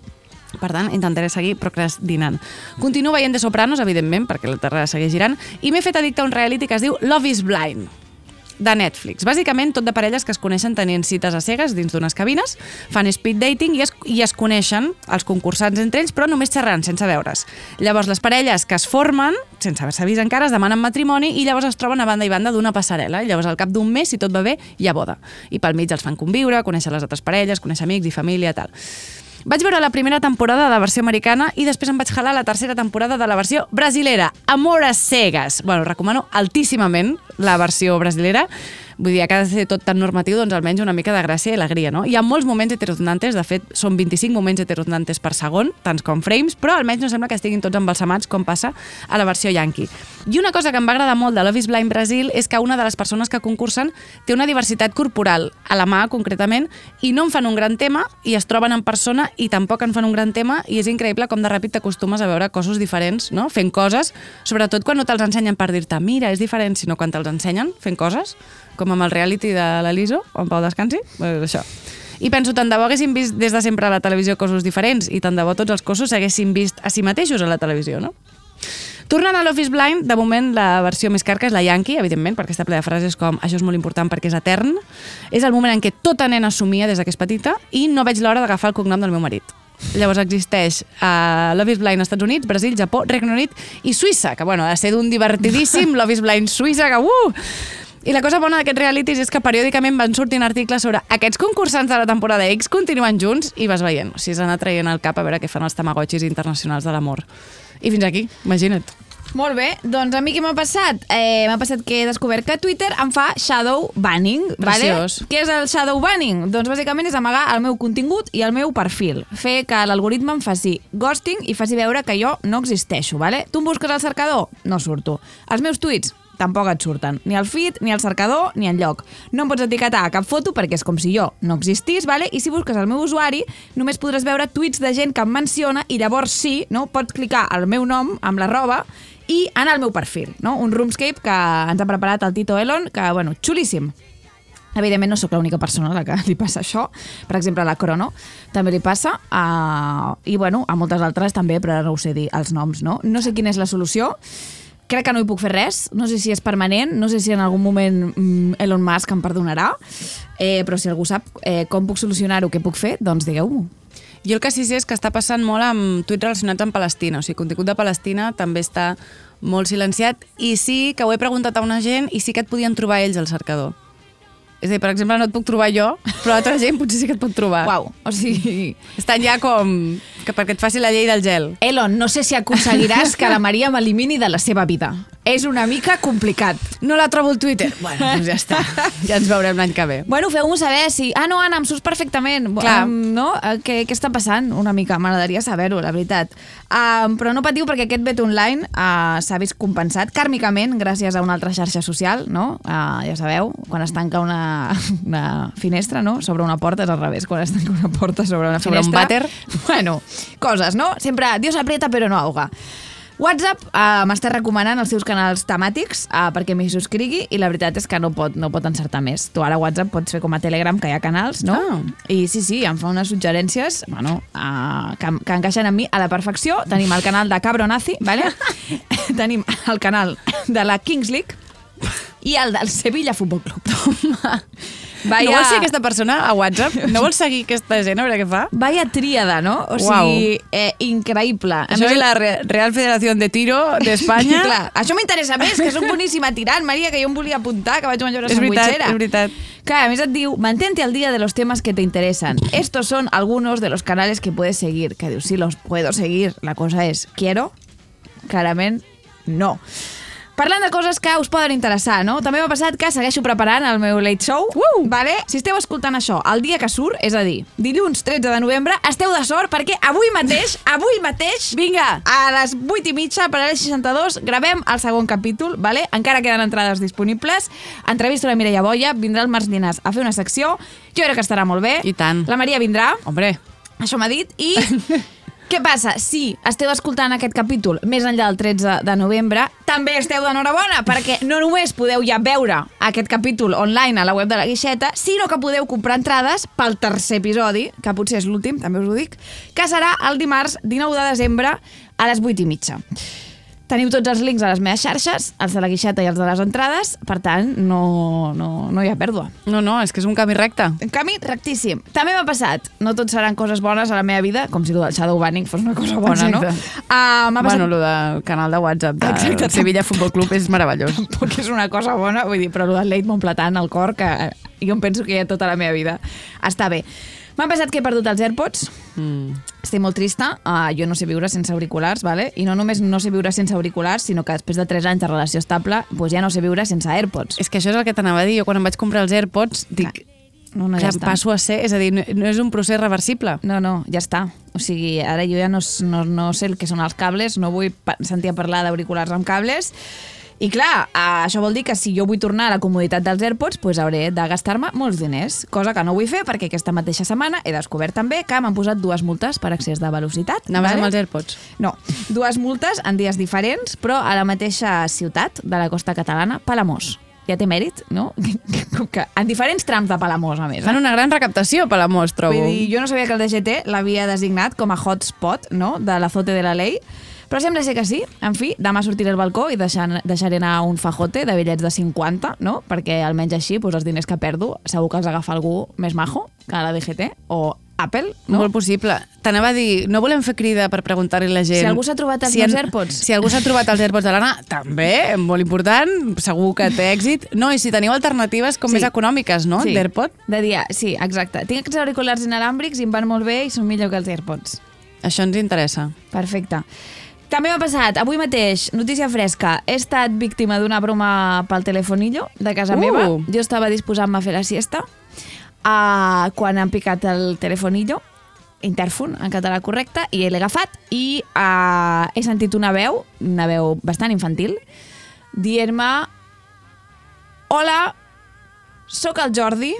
Per tant, intentaré seguir procrastinant. Continuo veient de Sopranos, evidentment, perquè la Terra segueix girant, i m'he fet addicte a un reality que es diu Love is Blind de Netflix. Bàsicament, tot de parelles que es coneixen tenint cites a cegues dins d'unes cabines, fan speed dating i es, i es coneixen els concursants entre ells, però només xerrant, sense veure's. Llavors, les parelles que es formen, sense haver-se vist encara, es demanen matrimoni i llavors es troben a banda i banda d'una passarel·la. Llavors, al cap d'un mes, si tot va bé, hi ha boda. I pel mig els fan conviure, conèixer les altres parelles, conèixer amics i família, tal. Vaig veure la primera temporada de la versió americana i després em vaig jalar la tercera temporada de la versió brasilera, Amores Cegas. Bueno, recomano altíssimament la versió brasilera. Vull dir, que ha de ser tot tan normatiu, doncs almenys una mica de gràcia i alegria, no? Hi ha molts moments heterotonantes, de fet, són 25 moments heterotonantes per segon, tants com frames, però almenys no sembla que estiguin tots embalsamats com passa a la versió yankee. I una cosa que em va agradar molt de Love is Blind Brasil és que una de les persones que concursen té una diversitat corporal, a la mà concretament, i no en fan un gran tema, i es troben en persona i tampoc en fan un gran tema, i és increïble com de ràpid t'acostumes a veure cossos diferents, no? fent coses, sobretot quan no te'ls ensenyen per dir-te mira, és diferent, sinó quan te'ls ensenyen fent coses, com amb el reality de l'Eliso, on Pau descansi, pues això. I penso, tant de bo haguéssim vist des de sempre a la televisió cossos diferents i tant de bo tots els cossos s'haguessin vist a si mateixos a la televisió, no? Tornant a l'Office Blind, de moment la versió més carca és la Yankee, evidentment, perquè està ple de frases com això és molt important perquè és etern. És el moment en què tota nena somia des que és petita i no veig l'hora d'agafar el cognom del meu marit. Llavors existeix uh, Love is Blind als Estats Units, Brasil, Japó, Regne Unit i Suïssa, que bueno, ha de ser d'un divertidíssim is Blind Suïssa, que uh! I la cosa bona d'aquests realities és que periòdicament van sortint articles sobre aquests concursants de la temporada X continuen junts i vas veient. O sigui, s'ha anat traient al cap a veure què fan els tamagotxis internacionals de l'amor. I fins aquí, imagina't. Molt bé, doncs a mi què m'ha passat? Eh, m'ha passat que he descobert que Twitter em fa shadow banning. Preciós. Vale? Què és el shadow banning? Doncs bàsicament és amagar el meu contingut i el meu perfil. Fer que l'algoritme em faci ghosting i faci veure que jo no existeixo. Vale? Tu em busques al cercador? No surto. Els meus tuits? Tampoc et surten. Ni al feed, ni al cercador, ni en lloc. No em pots etiquetar a cap foto perquè és com si jo no existís, vale? i si busques el meu usuari només podràs veure tuits de gent que em menciona i llavors sí, no? pots clicar al meu nom amb la roba i anar al meu perfil, no? un roomscape que ens ha preparat el Tito Elon, que, bueno, xulíssim. Evidentment no sóc l'única persona a la que li passa això. Per exemple, a la Crono també li passa. Uh, I, bueno, a moltes altres també, però ara no ho sé dir els noms, no? No sé quina és la solució. Crec que no hi puc fer res. No sé si és permanent, no sé si en algun moment mm, Elon Musk em perdonarà, eh, però si algú sap eh, com puc solucionar-ho, què puc fer, doncs digueu-m'ho. Jo el que sí sé és que està passant molt amb tuits relacionats amb Palestina, o sigui, contingut de Palestina també està molt silenciat i sí que ho he preguntat a una gent i sí que et podien trobar ells al cercador. És a dir, per exemple, no et puc trobar jo, però altra gent potser sí que et pot trobar. Uau, o sigui... Estan ja com... que perquè et faci la llei del gel. Elon, no sé si aconseguiràs que la Maria m'elimini de la seva vida. És una mica complicat. No la trobo al Twitter. Bueno, doncs ja està. Ja ens veurem l'any que ve. Bueno, feu-m'ho saber si... Ah, no, Anna, em surts perfectament. Clar. Um, no? Eh, Què, què està passant? Una mica, m'agradaria saber-ho, la veritat. Um, però no patiu perquè aquest bet online uh, s'ha vist compensat kàrmicament gràcies a una altra xarxa social, no? Uh, ja sabeu, quan es tanca una, una finestra, no? Sobre una porta és al revés, quan es tanca una porta sobre una Sobre un finestra. vàter. Bueno, coses, no? Sempre Dios aprieta però no ahoga. WhatsApp uh, m'està recomanant els seus canals temàtics uh, perquè m'hi subscrigui i la veritat és que no pot, no pot encertar més. Tu ara WhatsApp pots fer com a Telegram, que hi ha canals, no? Ah. I sí, sí, em fa unes suggerències bueno, uh, que, que encaixen amb mi a la perfecció. Tenim el canal de Cabro Nazi, vale? Tenim el canal de la Kings League i el del Sevilla Futbol Club. Vaya... No vols ser aquesta persona a WhatsApp? No vols seguir aquesta gent a veure què fa? Vaya tríada, no? O Uau. sigui, eh, increïble. A Això més, és la Re- Real Federació de Tiro d'Espanya. Clar, això m'interessa més, que soc boníssima tirant, Maria, que jo em volia apuntar, que vaig menjar una És veritat, sandwichera. és veritat. Clar, a més et diu, mantente al día de los temas que te interesan. Estos son algunos de los canales que puedes seguir. Que dius, sí, los puedo seguir. La cosa és, ¿quiero? Clarament, no. Parlant de coses que us poden interessar, no? També m'ha passat que segueixo preparant el meu late show. Uh! Vale? Si esteu escoltant això el dia que surt, és a dir, dilluns 13 de novembre, esteu de sort perquè avui mateix, avui mateix, Vinga! a les 8 i mitja, per a les 62, gravem el segon capítol, vale? encara queden entrades disponibles. Entrevista a la Mireia Boia, vindrà el Marc Llinas a fer una secció. Jo crec que estarà molt bé. I tant. La Maria vindrà, Hombre, això m'ha dit, i Què passa? Si esteu escoltant aquest capítol més enllà del 13 de novembre, també esteu d'enhorabona, perquè no només podeu ja veure aquest capítol online a la web de la Guixeta, sinó que podeu comprar entrades pel tercer episodi, que potser és l'últim, també us ho dic, que serà el dimarts 19 de desembre a les 8 i mitja. Teniu tots els links a les meves xarxes, els de la Guixeta i els de les entrades, per tant, no, no, no hi ha pèrdua. No, no, és que és un camí recte. Un camí rectíssim. També m'ha passat, no tot seran coses bones a la meva vida, com si el shadow banning fos una cosa bona, no? Exacte. Uh, m'ha passat... Bueno, lo del canal de WhatsApp de Exacte. Sevilla Futbol Club és meravellós. Tampoc és una cosa bona, vull dir, però el del leit Montplatant al cor, que jo em penso que hi ha tota la meva vida. Està bé. M'ha passat que he perdut els AirPods, Mm. estic molt trista, uh, jo no sé viure sense auriculars, vale? i no només no sé viure sense auriculars, sinó que després de 3 anys de relació estable, doncs ja no sé viure sense AirPods. És que això és el que t'anava a dir. Jo quan em vaig comprar els AirPods dic no, no, que ja està. passo a ser... És a dir, no, no és un procés reversible. No, no, ja està. O sigui, ara jo ja no, no, no sé el que són els cables, no vull sentir a parlar d'auriculars amb cables, i clar, eh, això vol dir que si jo vull tornar a la comoditat dels AirPods, doncs hauré de gastar-me molts diners, cosa que no vull fer perquè aquesta mateixa setmana he descobert també que m'han posat dues multes per excés de velocitat. Anaves amb els AirPods? No, dues multes en dies diferents, però a la mateixa ciutat de la costa catalana, Palamós. Ja té mèrit, no? Com que en diferents trams de Palamós, a més. Fan una gran recaptació per la mos, trobo. Vull dir, jo no sabia que el DGT l'havia designat com a hotspot no? de l'azote de la ley, però sembla ser que sí. En fi, demà sortiré al balcó i deixar, deixaré anar un fajote de bitllets de 50, no? perquè almenys així doncs, els diners que perdo segur que els agafa algú més majo que la DGT o Apple. No? Molt possible. T'anava a dir, no volem fer crida per preguntar-li a la gent... Si algú s'ha trobat els meus AirPods. Si algú s'ha trobat els AirPods de l'Anna, també, molt important, segur que té èxit. No, i si teniu alternatives com Sí. més econòmiques, no? Sí. d'AirPod. De dia, sí, exacte. Tinc aquests auriculars inalàmbrics i em van molt bé i són millor que els AirPods. Això ens interessa. Perfecte. També m'ha passat, avui mateix, notícia fresca, he estat víctima d'una broma pel telefonillo de casa Uh. meva. Jo estava disposant-me a fer la siesta uh, quan han picat el telefonillo, interfon, en català correcte, i l'he agafat i uh, he sentit una veu, una veu bastant infantil, dient-me Hola, sóc el Jordi.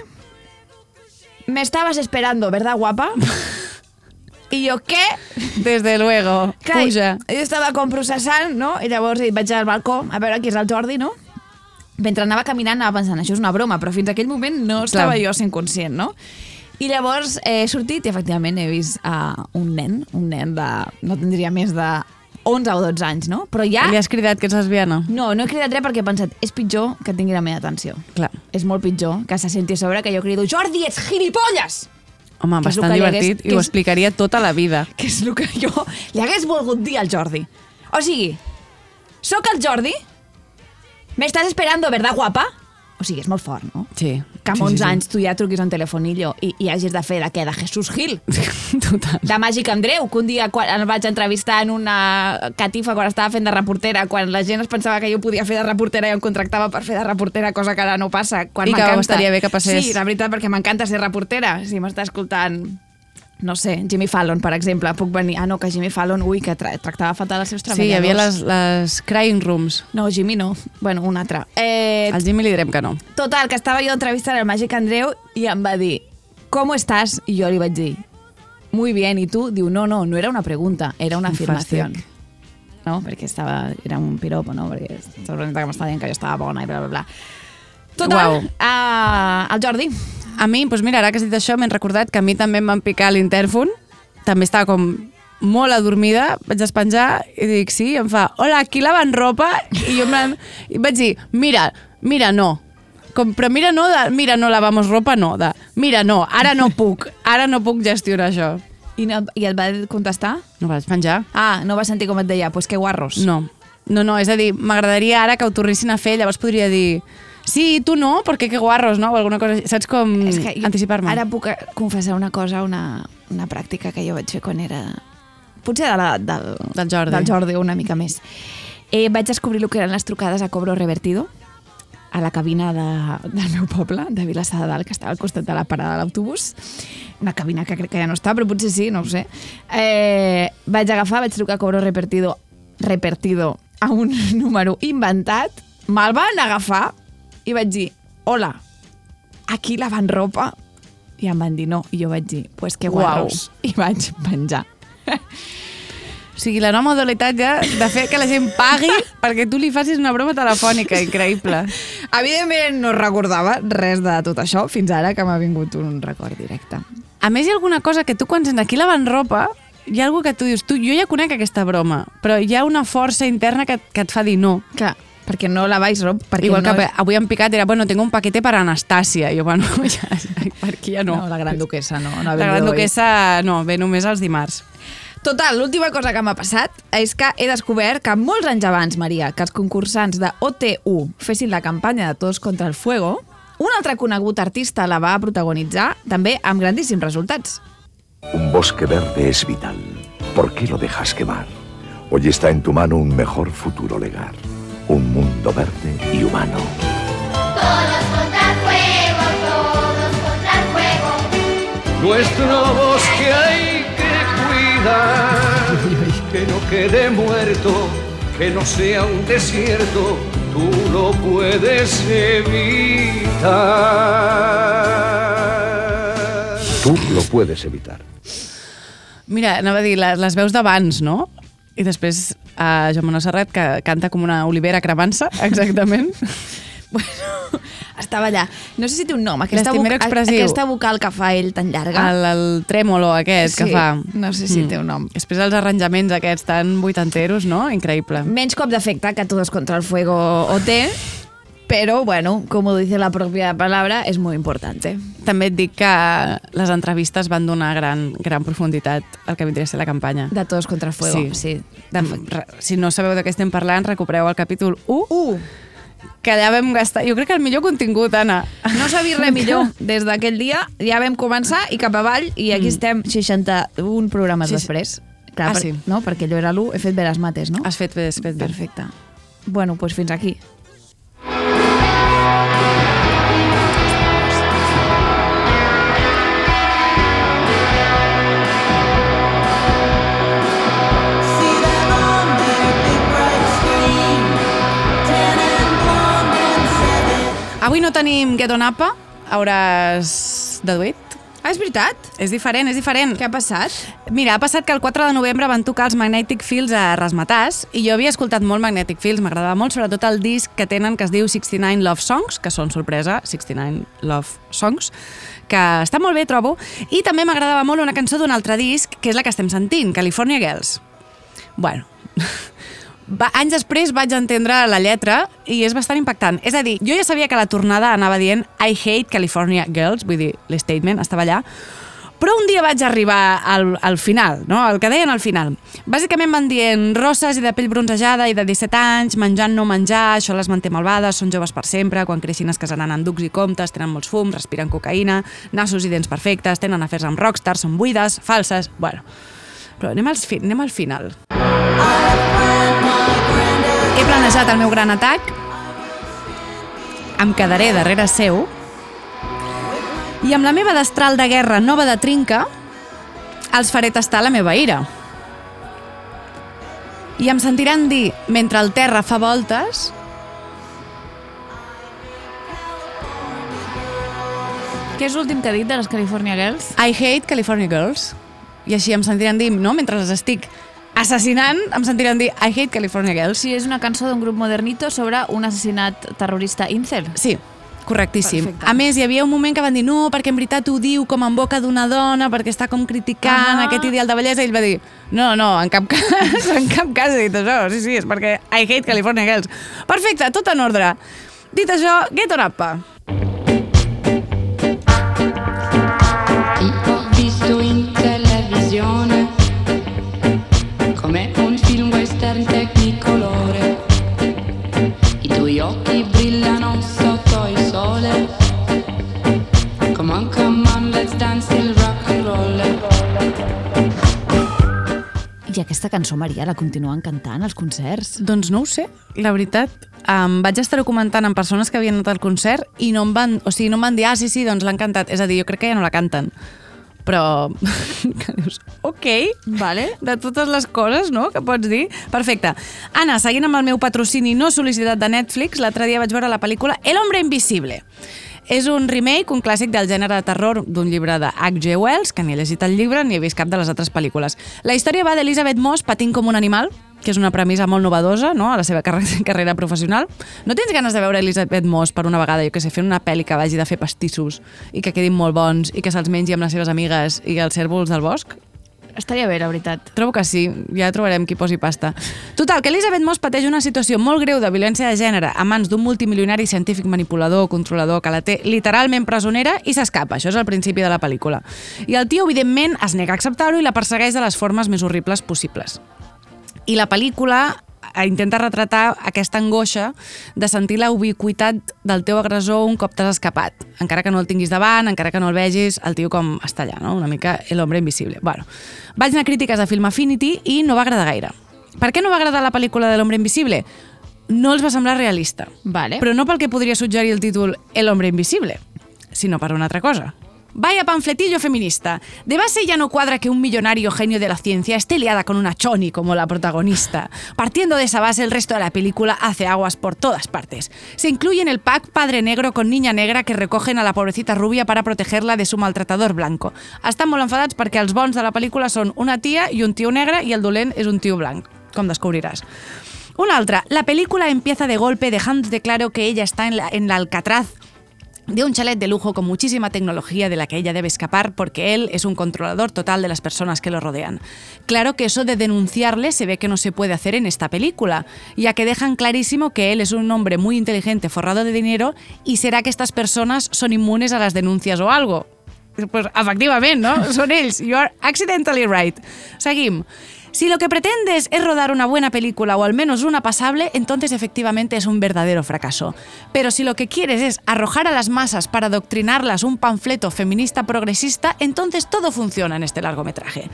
Me estabas esperando, ¿verdad, guapa? I jo, què? Desde luego, Clar, puja. jo estava com processant, no? I llavors vaig al balcó a veure qui és el Jordi, no? Mentre anava caminant anava pensant, això és una broma, però fins a aquell moment no estava Clar. jo sent conscient, no? I llavors he sortit i efectivament he vist uh, un nen, un nen de... no tindria més de 11 o 12 anys, no? Però ja... Li has cridat que ets lesbiana? No, no he cridat res perquè he pensat, és pitjor que tingui la meva atenció. Clar. És molt pitjor que se senti a sobre que jo crido Jordi, ets gilipolles! Home, Que bastant divertit hagués- i ho és- explicaria tota la vida. que és el que jo li hagués volgut dir al Jordi. O sigui, sóc el Jordi? Me estàs esperando, verdad, guapa? O sigui, és molt fort, no? Sí. Que amb sí, 11 sí, sí. anys tu ja truquis un telefonillo i, i hagis de fer de què? De Jesús Gil? Total. De Màgic Andreu, que un dia quan el vaig entrevistar en una catifa quan estava fent de reportera, quan la gent es pensava que jo podia fer de reportera i em contractava per fer de reportera, cosa que ara no passa. Quan I que estaria bé que passés. Sí, la veritat, perquè m'encanta ser reportera. Si m'està escoltant no sé, Jimmy Fallon, per exemple, puc venir... Ah, no, que Jimmy Fallon, ui, que tra tractava fatal els seus Sí, hi treballadors. havia les, les crying rooms. No, Jimmy no. Bueno, un altre. Eh, Al Jimmy li direm que no. Total, que estava jo entrevistant el Màgic Andreu i em va dir ¿Cómo estás? I jo li vaig dir Muy bien, i tu? Diu, no, no, no era una pregunta, era una afirmació. No? Perquè estava, era un piropo, no? Perquè segurament que m'estava dient que jo estava bona i bla, bla, bla. Total, Uau. uh, el Jordi. A mi, doncs mira, ara que has dit això, m'he recordat que a mi també em van picar l'intèrfon. També estava com molt adormida, vaig despenjar i dic, sí, em fa, hola, aquí lavant ropa? I jo em i vaig dir, mira, mira, no. Com, però mira, no, de, mira, no lavamos ropa, no, de, mira, no, ara no puc, ara no puc gestionar això. I, no, I et va contestar? No vaig penjar. Ah, no va sentir com et deia, pues que guarros. No, no, no, és a dir, m'agradaria ara que ho tornessin a fer, llavors podria dir, sí, tu no, perquè que guarros, no? O alguna cosa, així. saps com anticipar-me? Ara puc confessar una cosa, una, una pràctica que jo vaig fer quan era... Potser de l'edat del, Del Jordi. del Jordi, una mica més. Eh, vaig descobrir el que eren les trucades a cobro revertido a la cabina de, del meu poble, de Vilassar de Dalt, que estava al costat de la parada de l'autobús. Una cabina que crec que ja no està, però potser sí, no ho sé. Eh, vaig agafar, vaig trucar a cobro revertido, revertido a un número inventat, me'l van agafar i vaig dir, hola, aquí lavant ropa? I em van dir no. I jo vaig dir, pues que guarros. I vaig penjar. O sigui, la nova modalitat ja de fer que la gent pagui perquè tu li facis una broma telefònica, increïble. Evidentment no recordava res de tot això fins ara que m'ha vingut un record directe. A més, hi ha alguna cosa que tu quan sents aquí lavant ropa, hi ha alguna que tu dius, tu, jo ja conec aquesta broma, però hi ha una força interna que, que et fa dir no. Clar, perquè no la vaig rob, perquè Igual no que avui han picat, era, bueno, tengo un paquete para Anastasia. I jo, bueno, ja, per aquí ja no. No, la gran duquesa no. no ha La gran duquesa no, ve només els dimarts. Total, l'última cosa que m'ha passat és que he descobert que molts anys abans, Maria, que els concursants de OT1 fessin la campanya de Todos contra el Fuego, un altre conegut artista la va protagonitzar, també amb grandíssims resultats. Un bosque verde es vital. ¿Por qué lo dejas quemar? Hoy está en tu mano un mejor futuro legar. Un mundo verde y humano. Todos contra el fuego, todos contra el fuego. Nuestro bosque hay que cuidar, que no quede muerto, que no sea un desierto, tú lo puedes evitar. Tú lo puedes evitar. Mira, anava a dir, les, les veus d'abans, no? I després a Joan Manuel Serrat, que canta com una olivera cremant-se, exactament. Estava allà. No sé si té un nom, aquesta, voc- expressiu. aquesta vocal que fa ell tan llarga. El, el trèmolo aquest que Sí, fa. no sé si té un nom. Després els arranjaments aquests tan vuitanteros, no? Increïble. Menys cop d'efecte que Todos contra el Fuego o té, però, bueno, como dice la propia palabra, és molt importante. També et dic que les entrevistes van donar gran, gran profunditat al que vindria a ser la campanya. De Todos contra el Fuego, Sí. sí. De, re- si no sabeu de què estem parlant, recupereu el capítol 1, Uh, que allà vam gastar, jo crec que el millor contingut, Anna. no vist res millor. Des d'aquell dia ja vam començar i cap avall i aquí estem 61 programes Sí, sí. després. Clar, Ah, per, sí. No? Perquè allò era l'1, he fet bé les mates, no? Has fet bé, has fet bé. Perfecte. Bueno, doncs fins aquí. Avui no tenim Get On Apa, hauràs deduït. Ah, és veritat? És diferent, és diferent. Què ha passat? Mira, ha passat que el 4 de novembre van tocar els Magnetic Fields a Rasmatàs i jo havia escoltat molt Magnetic Fields, m'agradava molt, sobretot el disc que tenen que es diu 69 Love Songs, que són sorpresa, 69 Love Songs, que està molt bé, trobo, i també m'agradava molt una cançó d'un altre disc, que és la que estem sentint, California Girls. Bueno, va, anys després vaig entendre la lletra i és bastant impactant. És a dir, jo ja sabia que la tornada anava dient I hate California Girls, vull dir, l'statement estava allà, però un dia vaig arribar al, al final, no? el que deien al final. Bàsicament van dient rosses i de pell bronzejada i de 17 anys, menjant no menjar, això les manté malvades, són joves per sempre, quan creixin es casaran en ducs i comptes, tenen molts fums, respiren cocaïna, nassos i dents perfectes, tenen afers amb rockstars, són buides, falses... Bueno, però anem, als fi anem al final. He planejat el meu gran atac, em quedaré darrere seu, i amb la meva destral de guerra nova de trinca, els faré tastar la meva ira. I em sentiran dir, mentre el terra fa voltes, Què és l'últim que ha dit de les California Girls? I hate California Girls. I així em sentiran dir, no? Mentre les estic assassinant, em sentiran dir I hate California Girls. Sí, és una cançó d'un grup modernito sobre un assassinat terrorista incel. Sí, correctíssim. Perfecte. A més, hi havia un moment que van dir no, perquè en veritat ho diu com en boca d'una dona, perquè està com criticant Ah. aquest ideal de bellesa, i ell va dir no, no, en cap cas, en cap cas he dit això, sí, sí, és perquè I hate California Girls. Perfecte, tot en ordre. Dit això, get on up. I aquesta cançó, Maria, la continuen cantant als concerts? Doncs no ho sé, la veritat. Um, vaig estar-ho comentant amb persones que havien anat al concert i no em van, o sigui, no em van dir, ah, sí, sí, doncs l'han cantat. És a dir, jo crec que ja no la canten. Però, que dius, ok, vale. de totes les coses, no?, que pots dir. Perfecte. Anna, seguint amb el meu patrocini no sol·licitat de Netflix, l'altre dia vaig veure la pel·lícula El hombre invisible. És un remake, un clàssic del gènere de terror d'un llibre de H.G. Wells, que ni he llegit el llibre ni he vist cap de les altres pel·lícules. La història va d'Elizabeth Moss patint com un animal, que és una premissa molt novedosa no? a la seva carrera, professional. No tens ganes de veure Elizabeth Moss per una vegada, jo que sé, fent una pel·li que vagi de fer pastissos i que quedin molt bons i que se'ls mengi amb les seves amigues i els cèrvols del bosc? Estaria bé, la veritat. Trobo que sí, ja trobarem qui posi pasta. Total, que Elizabeth Moss pateix una situació molt greu de violència de gènere a mans d'un multimilionari científic manipulador, controlador, que la té literalment presonera i s'escapa. Això és el principi de la pel·lícula. I el tio, evidentment, es nega a acceptar-ho i la persegueix de les formes més horribles possibles. I la pel·lícula intenta retratar aquesta angoixa de sentir la ubiquitat del teu agressor un cop t'has escapat. Encara que no el tinguis davant, encara que no el vegis, el tio com està allà, no? una mica l'hombre invisible. Bueno, vaig anar a crítiques a Film Affinity i no va agradar gaire. Per què no va agradar la pel·lícula de l'hombre invisible? No els va semblar realista. Vale. Però no pel que podria suggerir el títol El hombre invisible, sinó per una altra cosa. Vaya panfletillo feminista. De base ya no cuadra que un millonario genio de la ciencia esté liada con una choni como la protagonista. Partiendo de esa base, el resto de la película hace aguas por todas partes. Se incluye en el pack padre negro con niña negra que recogen a la pobrecita rubia para protegerla de su maltratador blanco. Estan molt enfadats perquè els bons de la pel·lícula són una tia i un tio negre i el dolent és un tio blanc, com descobriràs. Una altra, la película empieza de golpe dejándote claro que ella está en en la Alcatraz de un chalet de lujo con muchísima tecnología de la que ella debe escapar porque él es un controlador total de las personas que lo rodean. Claro que eso de denunciarle se ve que no se puede hacer en esta película, ya que dejan clarísimo que él es un hombre muy inteligente forrado de dinero y será que estas personas son inmunes a las denuncias o algo. Pues efectivament, no? Són ells. You are accidentally right. Seguim. Si lo que pretendes es rodar una buena película o al menos una pasable, entonces efectivamente es un verdadero fracaso. Pero si lo que quieres es arrojar a las masas para adoctrinarlas un panfleto feminista progresista, entonces todo funciona en este largometraje.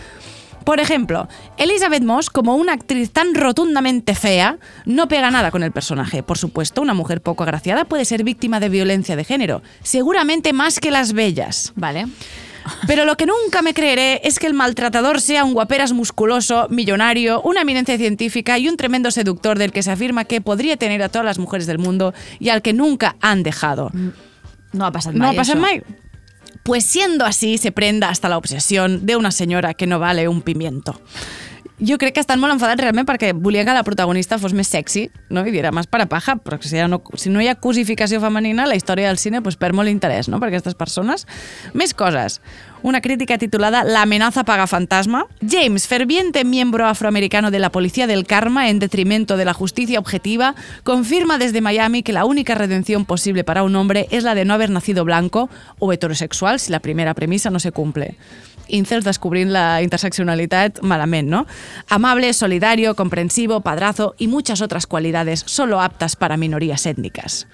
Por ejemplo, Elizabeth Moss, como una actriz tan rotundamente fea, no pega nada con el personaje. Por supuesto, una mujer poco agraciada puede ser víctima de violencia de género, seguramente más que las bellas. Vale. Pero lo que nunca me creeré es que el maltratador sea un guaperas musculoso, millonario, una eminencia científica y un tremendo seductor del que se afirma que podría tener a todas las mujeres del mundo y al que nunca han dejado. No ha passat ¿No ha pasado? Pues siendo así, se prenda hasta la obsesión de una señora que no vale un pimiento. Jo crec que estan molt enfadats realment perquè volien que la protagonista fos més sexy no? i diera més para paja, però si, no, si no hi femenina, la història del cine pues, perd molt interès no? per aquestes persones. Més coses. Una crítica titulada La amenaza paga fantasma. James, ferviente miembro afroamericano de la Policía del Karma en detrimento de la justicia objetiva, confirma desde Miami que la única redención posible para un hombre es la de no haber nacido blanco o heterosexual si la primera premisa no se cumple. Incels descubrint la interseccionalitat malament, ¿no? Amable, solidario, comprensivo, padrazo y muchas otras cualidades solo aptas para minorías étnicas.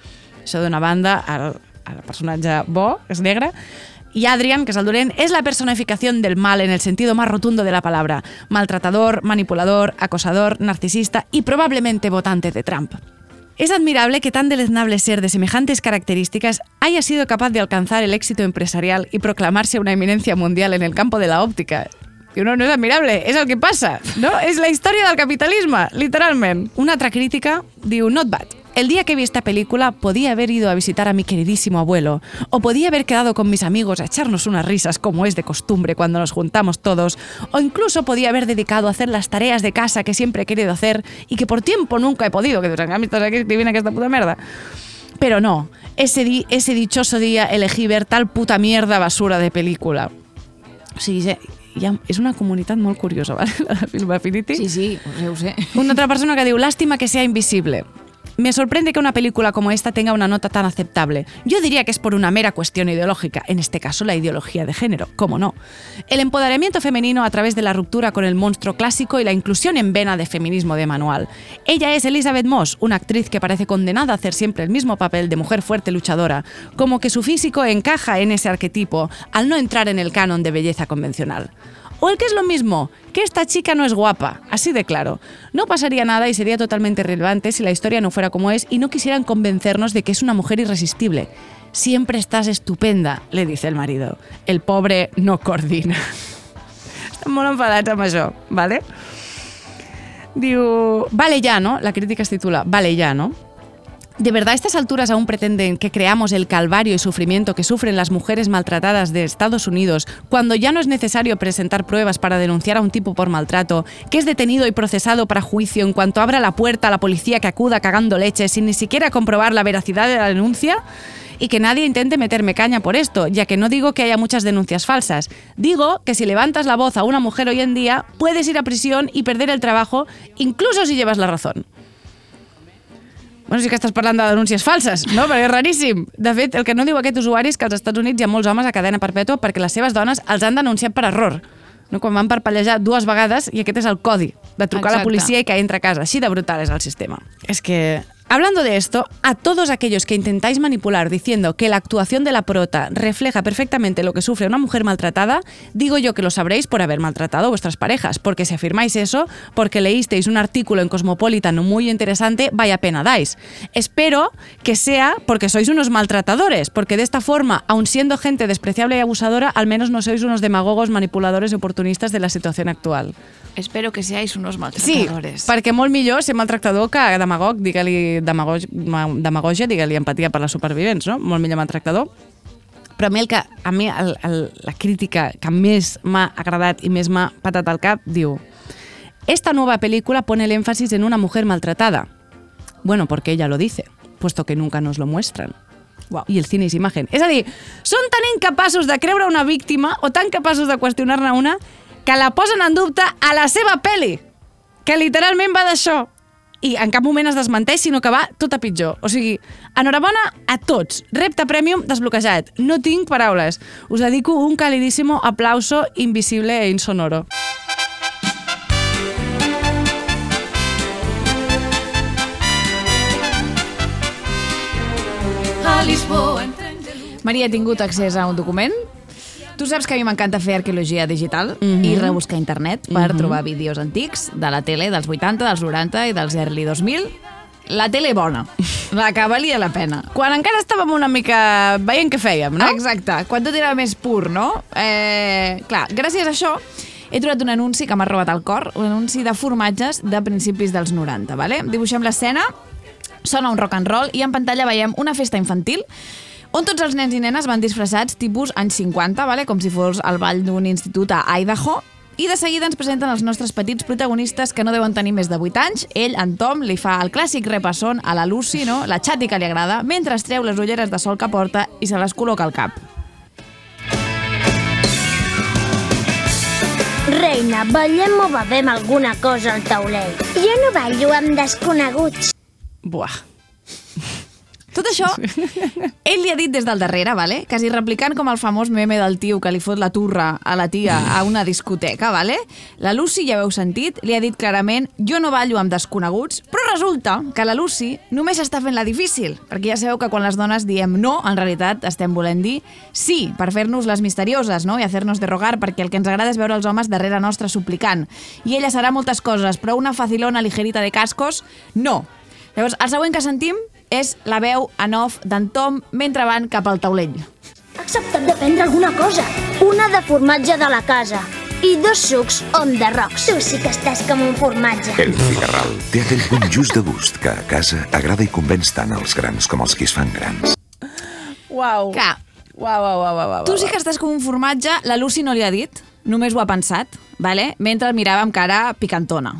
Això d'una banda, el, el personatge bo, que és negre, y Adrian, que es el es la personificación del mal en el sentido más rotundo de la palabra. Maltratador, manipulador, acosador, narcisista y probablemente votante de Trump. Es admirable que tan deleznable ser de semejantes características haya sido capaz de alcanzar el éxito empresarial y proclamarse una eminencia mundial en el campo de la óptica. I no, no és admirable, és el que passa, no? És la història del capitalisme, literalment. Una altra crítica diu, not bad. El día que vi esta película podía haber ido a visitar a mi queridísimo abuelo o podía haber quedado con mis amigos a echarnos unas risas como es de costumbre cuando nos juntamos todos o incluso podía haber dedicado a hacer las tareas de casa que siempre he querido hacer y que por tiempo nunca he podido, que en canvi estàs aquí escrivint aquesta puta merda. Pero no, ese, di ese dichoso día elegí ver tal puta mierda basura de película. Ja, ja és una comunitat molt curiosa, ¿vale? la de Film Affinity. Sí, sí, ho sé, ho sé. Una otra persona que diu, lástima que sea invisible. Me sorprende que una película como esta tenga una nota tan aceptable. Yo diría que es por una mera cuestión ideológica, en este caso la ideología de género, ¿cómo no? El empoderamiento femenino a través de la ruptura con el monstruo clásico y la inclusión en vena de feminismo de manual. Ella es Elizabeth Moss, una actriz que parece condenada a hacer siempre el mismo papel de mujer fuerte luchadora, como que su físico encaja en ese arquetipo al no entrar en el canon de belleza convencional. O el que es lo mismo, que esta chica no es guapa, así de claro. No pasaría nada y sería totalmente irrelevante si la historia no fuera como es y no quisieran convencernos de que es una mujer irresistible. Siempre estás estupenda, le dice el marido. El pobre no coordina. Això, ¿vale? Diu, vale ya, ¿no? La crítica es titula Vale ya, ¿no? ¿De verdad a estas alturas aún pretenden que creamos el calvario y sufrimiento que sufren las mujeres maltratadas de Estados Unidos cuando ya no es necesario presentar pruebas para denunciar a un tipo por maltrato, que es detenido y procesado para juicio en cuanto abra la puerta a la policía que acuda cagando leche sin ni siquiera comprobar la veracidad de la denuncia? Y que nadie intente meterme caña por esto, ya que no digo que haya muchas denuncias falsas. Digo que si levantas la voz a una mujer hoy en día, puedes ir a prisión y perder el trabajo, incluso si llevas la razón. Bueno, sí que estàs parlant de denúncies falses, no? Perquè és raríssim. De fet, el que no diu aquest usuari és que als Estats Units hi ha molts homes a cadena perpètua perquè les seves dones els han denunciat per error. No? Quan van parpellejar dues vegades i aquest és el codi de trucar a la Exacte. policia i que entra a casa. Així de brutal és el sistema. És que Hablando de esto, a todos aquellos que intentáis manipular diciendo que la actuación de la prota refleja perfectamente lo que sufre una mujer maltratada, digo yo que lo sabréis por haber maltratado a vuestras parejas, porque si afirmáis eso, porque leísteis un artículo en Cosmopolitan muy interesante, vaya pena dais. Espero que sea porque sois unos maltratadores, porque de esta forma, aun siendo gente despreciable y abusadora, al menos no sois unos demagogos, manipuladores y oportunistas de la situación actual. Espero que seáis unos Sí, maltratadores. perquè molt millor ser maltractador que demagog, digue-li demagogia, digue-li empatia per les supervivents, no? Molt millor maltractador. Però a mi, el que, a mi el, el, la crítica que més m'ha agradat i més m'ha patat al cap diu Esta nueva película pone el énfasis en una mujer maltratada. Bueno, porque ella lo dice, puesto que nunca nos lo muestran. Wow. I el cine és imagen. És a dir, són tan incapaços de creure una víctima o tan capaços de qüestionar-ne una que la posen en dubte a la seva peli, que literalment va d'això. I en cap moment es desmenteix, sinó que va tot a pitjor. O sigui, enhorabona a tots. Repte Premium desbloquejat. No tinc paraules. Us dedico un calidísimo aplauso invisible e insonoro. A Lisboa Maria ha tingut accés a un document Tu saps que a mi m'encanta fer arqueologia digital Mhm. i rebuscar a internet per Mhm. trobar vídeos antics de la tele dels 80, dels 90 i dels early 2000. La tele bona, la que valia la pena. Quan encara estàvem una mica veient què fèiem, no? Exacte, quan tot era més pur, no? Eh, clar, gràcies a això he trobat un anunci que m'ha robat el cor, un anunci de formatges de principis dels 90, vale? Dibuixem l'escena, sona un rock and roll i en pantalla veiem una festa infantil on tots els nens i nenes van disfressats tipus anys 50, vale? com si fos el ball d'un institut a Idaho, i de seguida ens presenten els nostres petits protagonistes que no deuen tenir més de 8 anys. Ell, en Tom, li fa el clàssic repasson a la Lucy, no? la xati que li agrada, mentre es treu les ulleres de sol que porta i se les col·loca al cap. Reina, ballem o bevem alguna cosa al taulell. Jo no ballo amb desconeguts. Buah. Tot això, ell li ha dit des del darrere, vale? quasi replicant com el famós meme del tio que li fot la turra a la tia a una discoteca. Vale? La Lucy, ja ho heu sentit, li ha dit clarament jo no ballo amb desconeguts, però resulta que la Lucy només està fent la difícil, perquè ja sabeu que quan les dones diem no, en realitat estem volent dir sí, per fer-nos les misterioses no? i hacer-nos de rogar, perquè el que ens agrada és veure els homes darrere nostre suplicant. I ella serà moltes coses, però una facilona ligerita de cascos, no. Llavors, el següent que sentim és la veu en off d'en Tom mentre van cap al taulell. Ha acceptat de prendre alguna cosa. Una de formatge de la casa. I dos sucs on the rocks. Tu sí que estàs com un formatge. El Figarral té aquell punt just de gust que a casa agrada i convenç tant els grans com els que es fan grans. Uau. Clar, Uau, uau, uau, uau, uau. tu sí que estàs com un formatge, la Lucy no li ha dit, només ho ha pensat, vale? mentre el mirava amb cara picantona.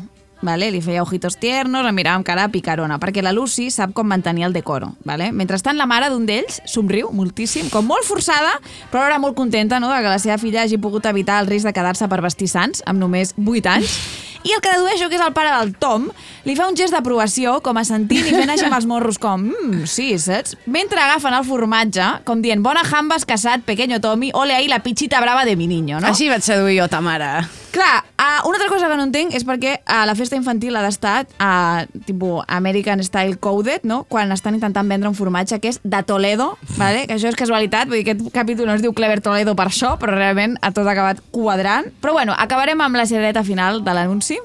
Vale? Li feia ojitos tiernos, el mirava amb cara picarona, perquè la Lucy sap com mantenir el decoro. Vale? Mentrestant, la mare d'un d'ells somriu moltíssim, com molt forçada, però ara molt contenta no? de que la seva filla hagi pogut evitar el risc de quedar-se per vestir sants amb només 8 anys. I el que dedueixo que és el pare del Tom li fa un gest d'aprovació, com assentint i fent així amb els morros com, mmm, sí, saps? Mentre agafen el formatge, com dient, bona jambas casat, pequeño Tommy, ole ahí la pichita brava de mi niño, no? Així vaig seduir jo ta mare. Clar, uh, una altra cosa que no entenc és perquè a la festa infantil ha d'estar a tipus American Style Coded, no? Quan estan intentant vendre un formatge que és de Toledo, vale? que això és casualitat, vull dir, aquest capítol no es diu Clever Toledo per això, però realment ha tot acabat quadrant. Però bueno, acabarem amb la cirereta final de l'anunci.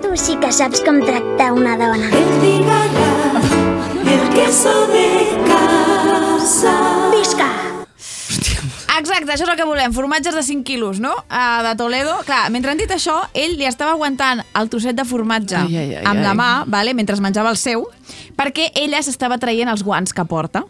Tu sí que saps com tractar una dona. El queso de Exacte, això és el que volem, formatges de 5 quilos, no? Uh, de Toledo. Clar, mentre han dit això, ell li estava aguantant el trosset de formatge Ai, ai, ai, amb la ai. mà, vale, mentre es menjava el seu, perquè ella s'estava traient els guants que porta.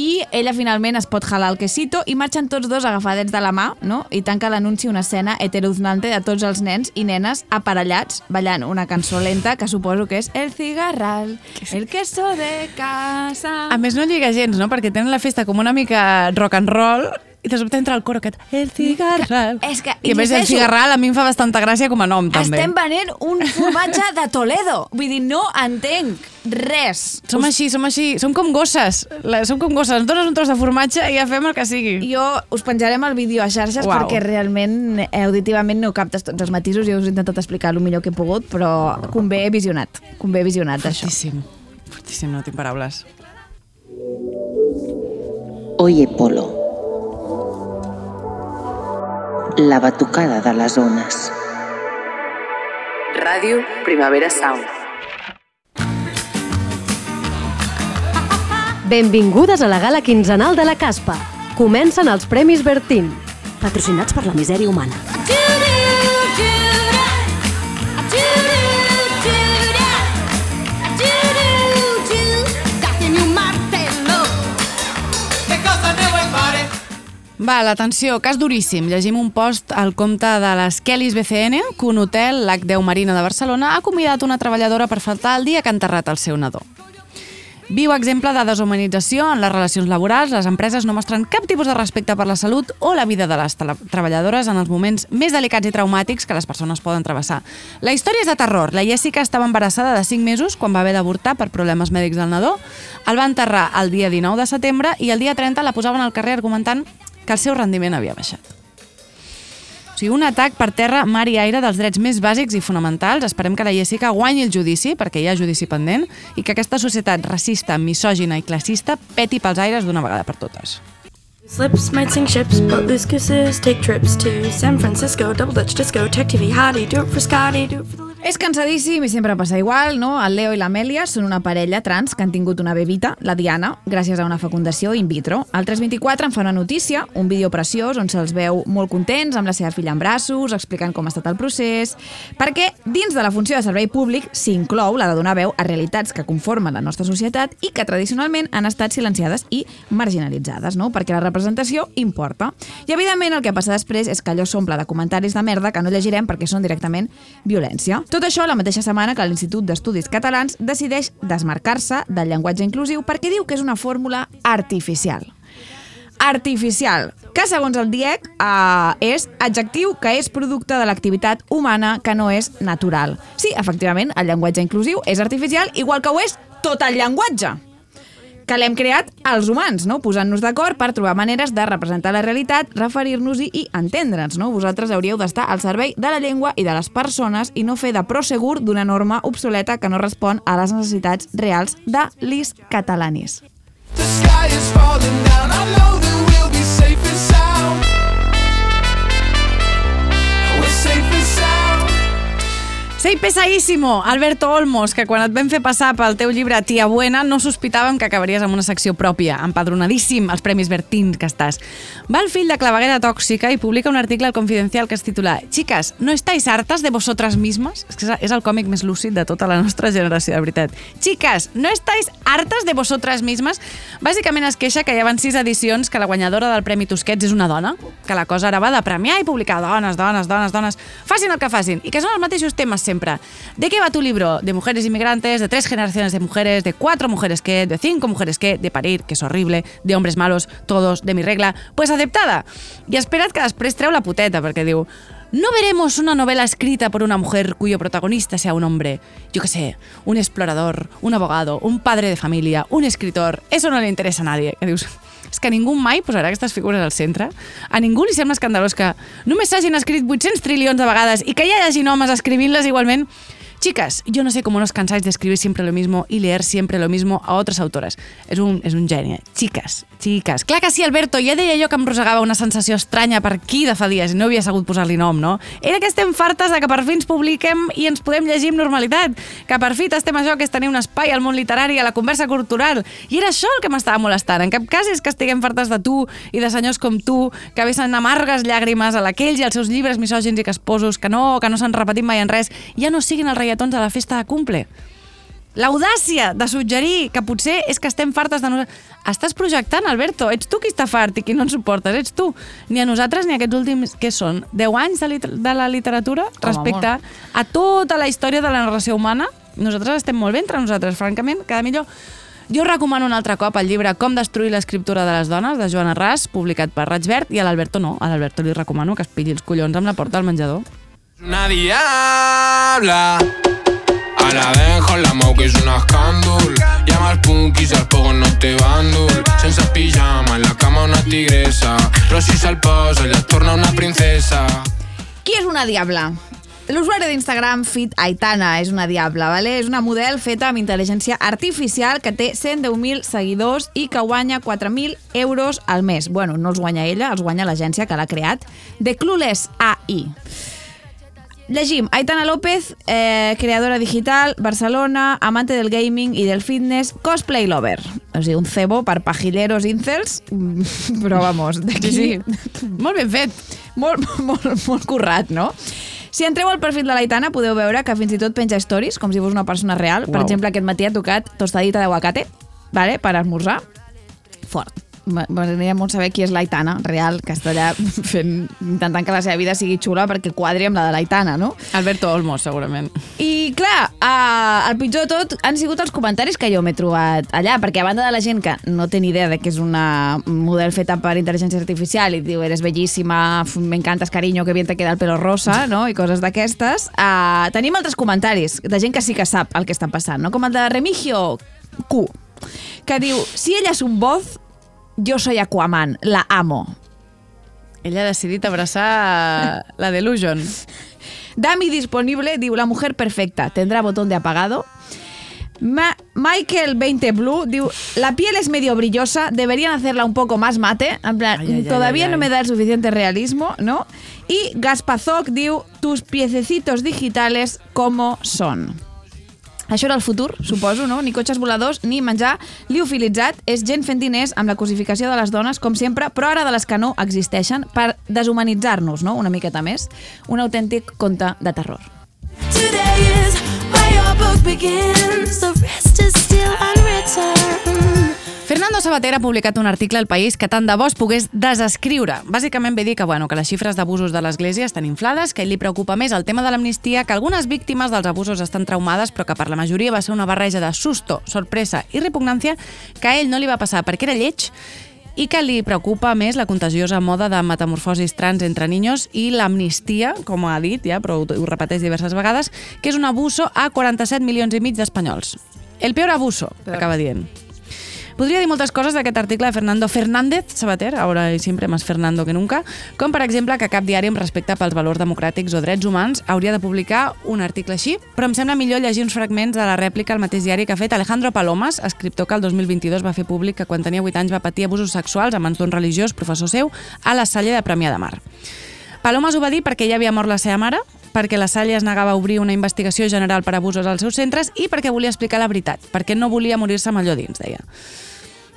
I ella finalment es pot jalar el quesito i marxen tots dos agafadets de la mà, no? I tanca l'anunci una escena heteroznante de tots els nens i nenes aparellats ballant una cançó lenta que suposo que és El cigarral, el queso de casa... A més, no lliga gens, no? Perquè tenen la festa com una mica rock and roll i de sobte entra el coro aquest El cigarral. És que, I a més, el cigarral a mi em fa bastanta gràcia com a nom, també. Estem venent un formatge de Toledo. Vull dir, no entenc res. Som així, som així, som com gosses. La, som com gosses, ens dones un tros de formatge i ja fem el que sigui. Jo us penjarem el vídeo a xarxes Uau. perquè realment eh, auditivament no captes tots els matisos. Jo us he intentat explicar el millor que he pogut, però convé visionat. Convé visionat, això. Fortíssim. Fortíssim, no tinc paraules. Oye Polo. La batucada de les ones. Ràdio Primavera Sound. Benvingudes a la gala quinzenal de la Caspa. Comencen els Premis Bertín, patrocinats per la misèria humana. Va, l'atenció, cas duríssim. Llegim un post al compte de les Kellys BCN que un hotel, l'H10 Marina de Barcelona, ha convidat una treballadora per faltar el dia que ha enterrat el seu nadó. Viu exemple de deshumanització en les relacions laborals, les empreses no mostren cap tipus de respecte per la salut o la vida de les treballadores en els moments més delicats i traumàtics que les persones poden travessar. La història és de terror. La Jessica estava embarassada de 5 mesos quan va haver d'avortar per problemes mèdics del nadó. El va enterrar el dia 19 de setembre i el dia 30 la posaven al carrer argumentant que el seu rendiment havia baixat. O sigui, un atac per terra, mar i aire dels drets més bàsics i fonamentals. Esperem que la Jessica guanyi el judici, perquè hi ha judici pendent, i que aquesta societat racista, misògina i classista peti pels aires d'una vegada per totes. Slips might sink ships, but loose gooses take trips to San Francisco, double Dutch disco, tech TV hottie, do it for Scotty, do it for the És cansadíssim i sempre passa igual, no? El Leo i l'Amèlia són una parella trans que han tingut una bebita, la Diana, gràcies a una fecundació in vitro. Al 324 en fa una notícia, un vídeo preciós on se'ls veu molt contents amb la seva filla en braços, explicant com ha estat el procés, perquè dins de la funció de servei públic s'inclou la de donar veu a realitats que conformen la nostra societat i que tradicionalment han estat silenciades i marginalitzades, no? Perquè la representació importa. I evidentment el que passa després és que allò s'omple de comentaris de merda que no llegirem perquè són directament violència. Tot això la mateixa setmana que l'Institut d'Estudis Catalans decideix desmarcar-se del llenguatge inclusiu perquè diu que és una fórmula artificial. Artificial, que segons el DIEC eh, és adjectiu que és producte de l'activitat humana que no és natural. Sí, efectivament, el llenguatge inclusiu és artificial, igual que ho és tot el llenguatge que l'hem creat els humans, no? posant-nos d'acord per trobar maneres de representar la realitat, referir-nos-hi i entendre'ns. No? Vosaltres hauríeu d'estar al servei de la llengua i de les persones i no fer de prosegur d'una norma obsoleta que no respon a les necessitats reals de l'is catalanis. The sky is falling down. I know that we'll be safe and Sei pesadíssimo, Alberto Olmos, que quan et vam fer passar pel teu llibre Tia Buena no sospitàvem que acabaries amb una secció pròpia, empadronadíssim als Premis Bertín que estàs. Va el fill de claveguera tòxica i publica un article al Confidencial que es titula Chicas, ¿no estáis hartas de vosotras mismas? És que és el còmic més lúcid de tota la nostra generació, de veritat. Chicas, ¿no estáis hartas de vosotras mismas? Bàsicament es queixa que hi ha sis edicions que la guanyadora del Premi Tusquets és una dona, que la cosa ara va de premiar i publicar dones, dones, dones, dones, facin el que facin, i que són els mateixos temes. ¿De qué va tu libro? De mujeres inmigrantes, de tres generaciones de mujeres, de cuatro mujeres que, de cinco mujeres que, de parir, que és horrible, de hombres malos, todos, de mi regla, pues aceptada. I espera't que després treu la puteta, perquè diu No veremos una novela escrita por una mujer cuyo protagonista sea un hombre, yo qué sé, un explorador, un abogado, un padre de familia, un escritor. Eso no le interesa a nadie. És que ningú mai posarà aquestes figures al centre. A ningú li sembla escandalós que només s'hagin escrit 800 trilions de vegades i que hi hagin homes escrivint-les igualment. Chicas, yo no sé cómo no os cansáis de escribir siempre lo mismo y leer siempre lo mismo a otras autores. És un, és un geni. Chicas, chicas. Clar que sí, Alberto, ja deia jo que em rosegava una sensació estranya per aquí de fa dies i no havia sabut posar-li nom, no? Era que estem fartes de que per fi ens publiquem i ens podem llegir amb normalitat. Que per fi estem això que és tenir un espai al món literari, a la conversa cultural. I era això el que m'estava molestant. En cap cas és que estiguem fartes de tu i de senyors com tu, que vesen amargues llàgrimes a l'aquells i als seus llibres misògins i casposos, que no, que no s'han repetit mai en res, ja no siguin els reietons a la festa de cumple. L'audàcia de suggerir que potser és que estem fartes de nosaltres. Estàs projectant, Alberto. Ets tu qui està fart i qui no ens suportes. Ets tu. Ni a nosaltres ni a aquests últims... Què són? 10 anys de, liter de la literatura respecte molt. a tota la història de la narració humana. Nosaltres estem molt bé entre nosaltres, francament. Cada millor... Jo recomano un altre cop el llibre Com destruir l'escriptura de les dones, de Joana Ras, publicat per Raig Verd, i a l'Alberto no. A l'Alberto li recomano que es pilli els collons amb la porta del menjador. Una diabla A la dejo la mou que és un escàndol Llama als punkis, als pogos no té bàndol Sense pijama, en la cama una tigresa Però si se'l posa, es torna una princesa Qui és una diabla? L'usuari d'Instagram Fit Aitana és una diabla, vale? és una model feta amb intel·ligència artificial que té 110.000 seguidors i que guanya 4.000 euros al mes. Bueno, no els guanya ella, els guanya l'agència que l'ha creat, The Clueless AI. Llegim, Aitana López, eh, creadora digital, Barcelona, amante del gaming i del fitness, cosplay lover. O sigui, un cebo per pajilleros incels, mm, però vamos, d'aquí... Sí, sí. Molt ben fet. Molt, molt, molt currat, no? Si entreu al perfil de l'Aitana podeu veure que fins i tot penja stories, com si fos una persona real. Per Uau. exemple, aquest matí ha tocat tostadita d'aguacate, vale, per esmorzar. Fort. M'agradaria molt saber qui és l'Aitana real, que està allà fent, intentant que la seva vida sigui xula perquè quadri amb la de l'Aitana, no? Alberto Olmos, segurament. I clar, eh, el pitjor de tot han sigut els comentaris que jo m'he trobat allà, perquè a banda de la gent que no té ni idea de que és una model feta per intel·ligència artificial i diu, eres bellíssima, f- me encantas cariño, que bien te queda el pelo rosa, no? i coses d'aquestes, eh, tenim altres comentaris de gent que sí que sap el que està passant, no? com el de Remigio Q, que diu, si ella és un voz, yo soy Aquaman, la amo. Ella ha decidit abraçar la Delusion. Dami disponible, diu, la mujer perfecta, tendrá botón de apagado. Ma- Michael 20 Blue diu, la piel es medio brillosa, deberían hacerla un poco más mate, en plan, Ay, ay, todavía ay, no me da el suficiente realismo, ¿no? Y Gaspazok diu, tus piececitos digitales, ¿cómo son? Això era el futur, suposo, no? Ni cotxes voladors, ni menjar liofilitzat. És gent fent diners amb la cosificació de les dones, com sempre, però ara de les que no existeixen, per deshumanitzar-nos, no?, una miqueta més. Un autèntic conte de terror. Today is where your book begins. The rest is still unwritten. Fernando Sabater ha publicat un article al País que tant de bo es pogués desescriure. Bàsicament ve dir que, bueno, que les xifres d'abusos de l'Església estan inflades, que ell li preocupa més el tema de l'amnistia, que algunes víctimes dels abusos estan traumades, però que per la majoria va ser una barreja de susto, sorpresa i repugnància que a ell no li va passar perquè era lleig i que li preocupa més la contagiosa moda de metamorfosis trans entre niños i l'amnistia, com ha dit ja, però ho repeteix diverses vegades, que és un abuso a 47 milions i mig d'espanyols. El peor abuso, acaba dient. Podria dir moltes coses d'aquest article de Fernando Fernández Sabater, ahora y siempre más Fernando que nunca, com per exemple que cap diari amb respecte pels valors democràtics o drets humans hauria de publicar un article així, però em sembla millor llegir uns fragments de la rèplica al mateix diari que ha fet Alejandro Palomas, escriptor que el 2022 va fer públic que quan tenia 8 anys va patir abusos sexuals a mans d'un religiós, professor seu, a la Salle de Premià de Mar. Palomas ho va dir perquè ja havia mort la seva mare, perquè la Salle es negava a obrir una investigació general per abusos als seus centres i perquè volia explicar la veritat, perquè no volia morir-se amb allò dins, deia.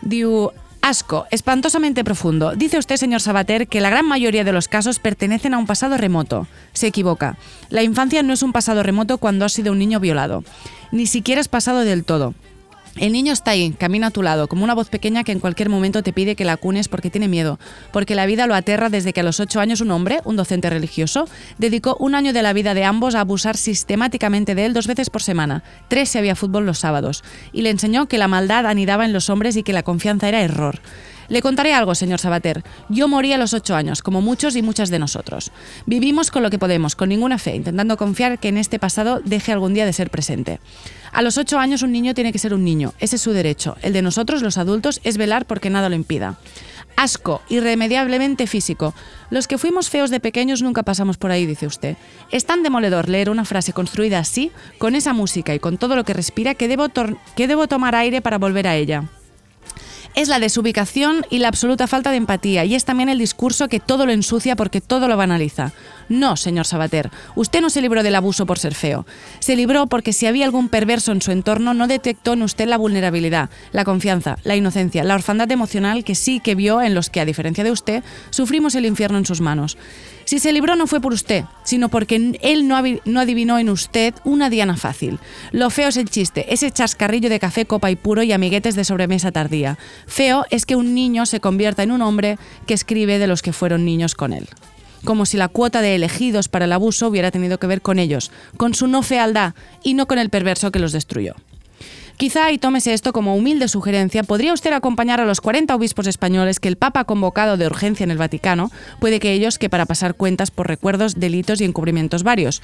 Diu, asco, espantosamente profundo. Dice usted, señor Sabater, que la gran mayoría de los casos pertenecen a un pasado remoto. Se equivoca. La infancia no es un pasado remoto cuando has sido un niño violado. Ni siquiera es pasado del todo. El niño está ahí, camina a tu lado, como una voz pequeña que en cualquier momento te pide que la cunes porque tiene miedo, porque la vida lo aterra desde que a los ocho años un hombre, un docente religioso, dedicó un año de la vida de ambos a abusar sistemáticamente de él dos veces por semana, tres si había fútbol los sábados, y le enseñó que la maldad anidaba en los hombres y que la confianza era error. Le contaré algo, señor Sabater. Yo morí a los ocho años, como muchos y muchas de nosotros. Vivimos con lo que podemos, con ninguna fe, intentando confiar que en este pasado deje algún día de ser presente. A los ocho años un niño tiene que ser un niño, ese es su derecho. El de nosotros, los adultos, es velar porque nada lo impida. Asco, irremediablemente físico. Los que fuimos feos de pequeños nunca pasamos por ahí, dice usted. Es tan demoledor leer una frase construida así, con esa música y con todo lo que respira, que debo, que debo tomar aire para volver a ella. Es la desubicación y la absoluta falta de empatía, y es también el discurso que todo lo ensucia porque todo lo banaliza. No, señor Sabater, usted no se libró del abuso por ser feo. Se libró porque si había algún perverso en su entorno, no detectó en usted la vulnerabilidad, la confianza, la inocencia, la orfandad emocional que sí que vio en los que, a diferencia de usted, sufrimos el infierno en sus manos. Si se libró no fue por usted, sino porque él no, adivinó en usted una diana fácil. Lo feo es el chiste, ese chascarrillo de café, copa y puro y amiguetes de sobremesa tardía. Feo es que un niño se convierta en un hombre que escribe de los que fueron niños con él. Como si la cuota de elegidos para el abuso hubiera tenido que ver con ellos, con su no fealdad y no con el perverso que los destruyó. Quizá, y tómese esto como humilde sugerencia, podría usted acompañar a los 40 obispos españoles que el Papa ha convocado de urgencia en el Vaticano, puede que ellos que para pasar cuentas por recuerdos, delitos y encubrimientos varios.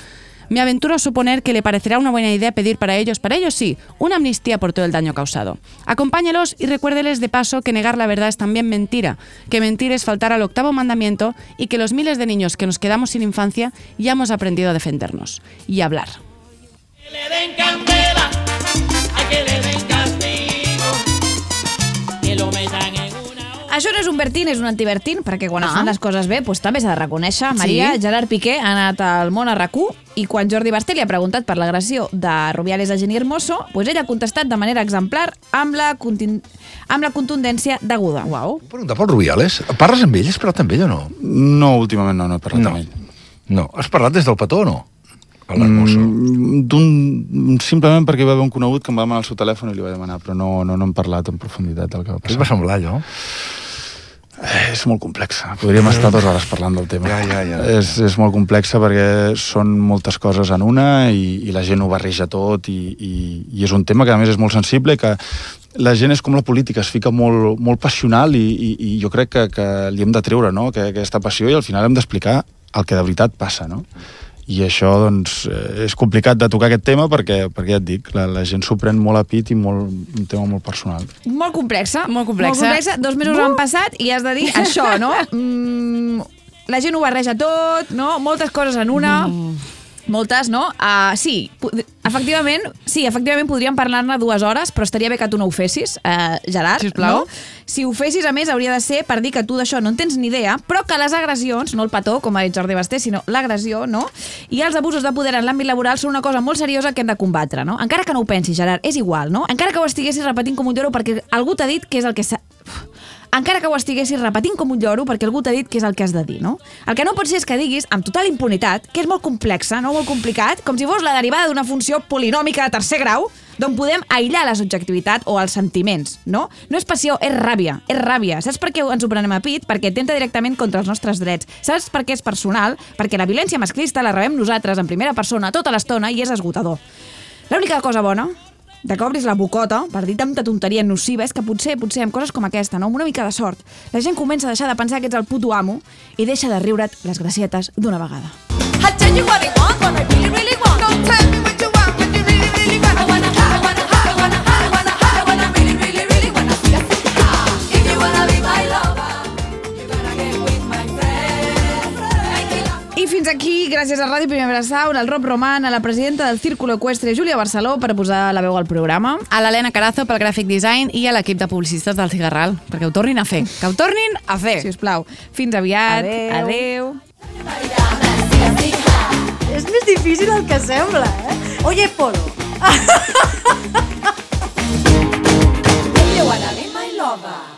Me aventuro a suponer que le parecerá una buena idea pedir para ellos, para ellos sí, una amnistía por todo el daño causado. Acompáñelos y recuérdeles de paso que negar la verdad es también mentira, que mentir es faltar al octavo mandamiento y que los miles de niños que nos quedamos sin infancia ya hemos aprendido a defendernos y hablar. le den Això no és un Bertín, és un antibertín, perquè quan ah. es Ah. fan les coses bé doncs també s'ha de reconèixer. Maria, Sí. Gerard Piqué ha anat al món a rac i quan Jordi Basté li ha preguntat per l'agressió de Rubiales a Geni Hermoso, doncs ell ha contestat de manera exemplar amb la, contin... amb la contundència deguda. Uau. Preguntar pel Rubiales. Parles amb ell? Has parlat amb ell o no? No, últimament no, no he parlat no. amb ell. No. Has parlat des del petó o no? Mm, d'un- simplement perquè hi va haver un conegut que em va demanar el seu telèfon i li va demanar, però no, no, no hem parlat en profunditat del que va Què passar. et va semblar, allò? Eh, és molt complexa. Podríem estar dues hores parlant del tema. Ja, ja, ja. És, és molt complexa perquè són moltes coses en una i, i la gent ho barreja tot i, i, i és un tema que a més és molt sensible i que la gent és com la política, es fica molt, molt passional i, i, i jo crec que, que li hem de treure no? que, aquesta passió i al final hem d'explicar el que de veritat passa, no? I això, doncs, eh, és complicat de tocar aquest tema perquè, perquè ja et dic, la, la gent s'ho pren molt a pit i molt, un tema molt personal. Molt complexa. Molt complexa. Molt complexa. Dos mesos han passat i has de dir això, no? Mm, la gent ho barreja tot, no? Moltes coses en una. Moltes, no? Uh, sí, efectivament, sí, efectivament podríem parlar-ne dues hores, però estaria bé que tu no ho fessis, uh, Gerard. Sisplau. No? Si ho fessis, a més, hauria de ser per dir que tu d'això no en tens ni idea, però que les agressions, no el petó, com ha dit Jordi Basté, sinó l'agressió, no? I els abusos de poder en l'àmbit laboral són una cosa molt seriosa que hem de combatre, no? Encara que no ho pensis, Gerard, és igual, no? Encara que ho estiguessis repetint com un lloro perquè algú t'ha dit que és el que s'ha... Encara que ho estiguessis repetint com un lloro perquè algú t'ha dit que és el que has de dir, no? El que no pot ser és que diguis, amb total impunitat, que és molt complexa, no? Molt complicat, com si fos la derivada d'una funció polinòmica de tercer grau, d'on podem aïllar la subjectivitat o els sentiments, no? No és passió, és ràbia, és ràbia. Saps per què ens ho prenem a pit? Perquè atenta directament contra els nostres drets. Saps per què és personal? Perquè la violència masclista la rebem nosaltres en primera persona tota l'estona i és esgotador. L'única cosa bona de que obris la bocota per dir tanta tonteria nociva és que potser, potser amb coses com aquesta, no? amb una mica de sort, la gent comença a deixar de pensar que ets el puto amo i deixa de riure't les gracietes d'una vegada. I tell you what I want, what I really, really want. Don't tell me what you want, fins aquí, gràcies a Ràdio Primavera Sound, al Rob Roman, a la presidenta del Círculo Equestre, Júlia Barceló, per posar la veu al programa. A l'Helena Carazo pel gràfic design i a l'equip de publicistes del Cigarral, perquè ho tornin a fer. Que ho tornin a fer. Si us plau. Fins aviat. Adéu. Adéu. És més difícil del que sembla, eh? Oye, Polo. You wanna be my lover.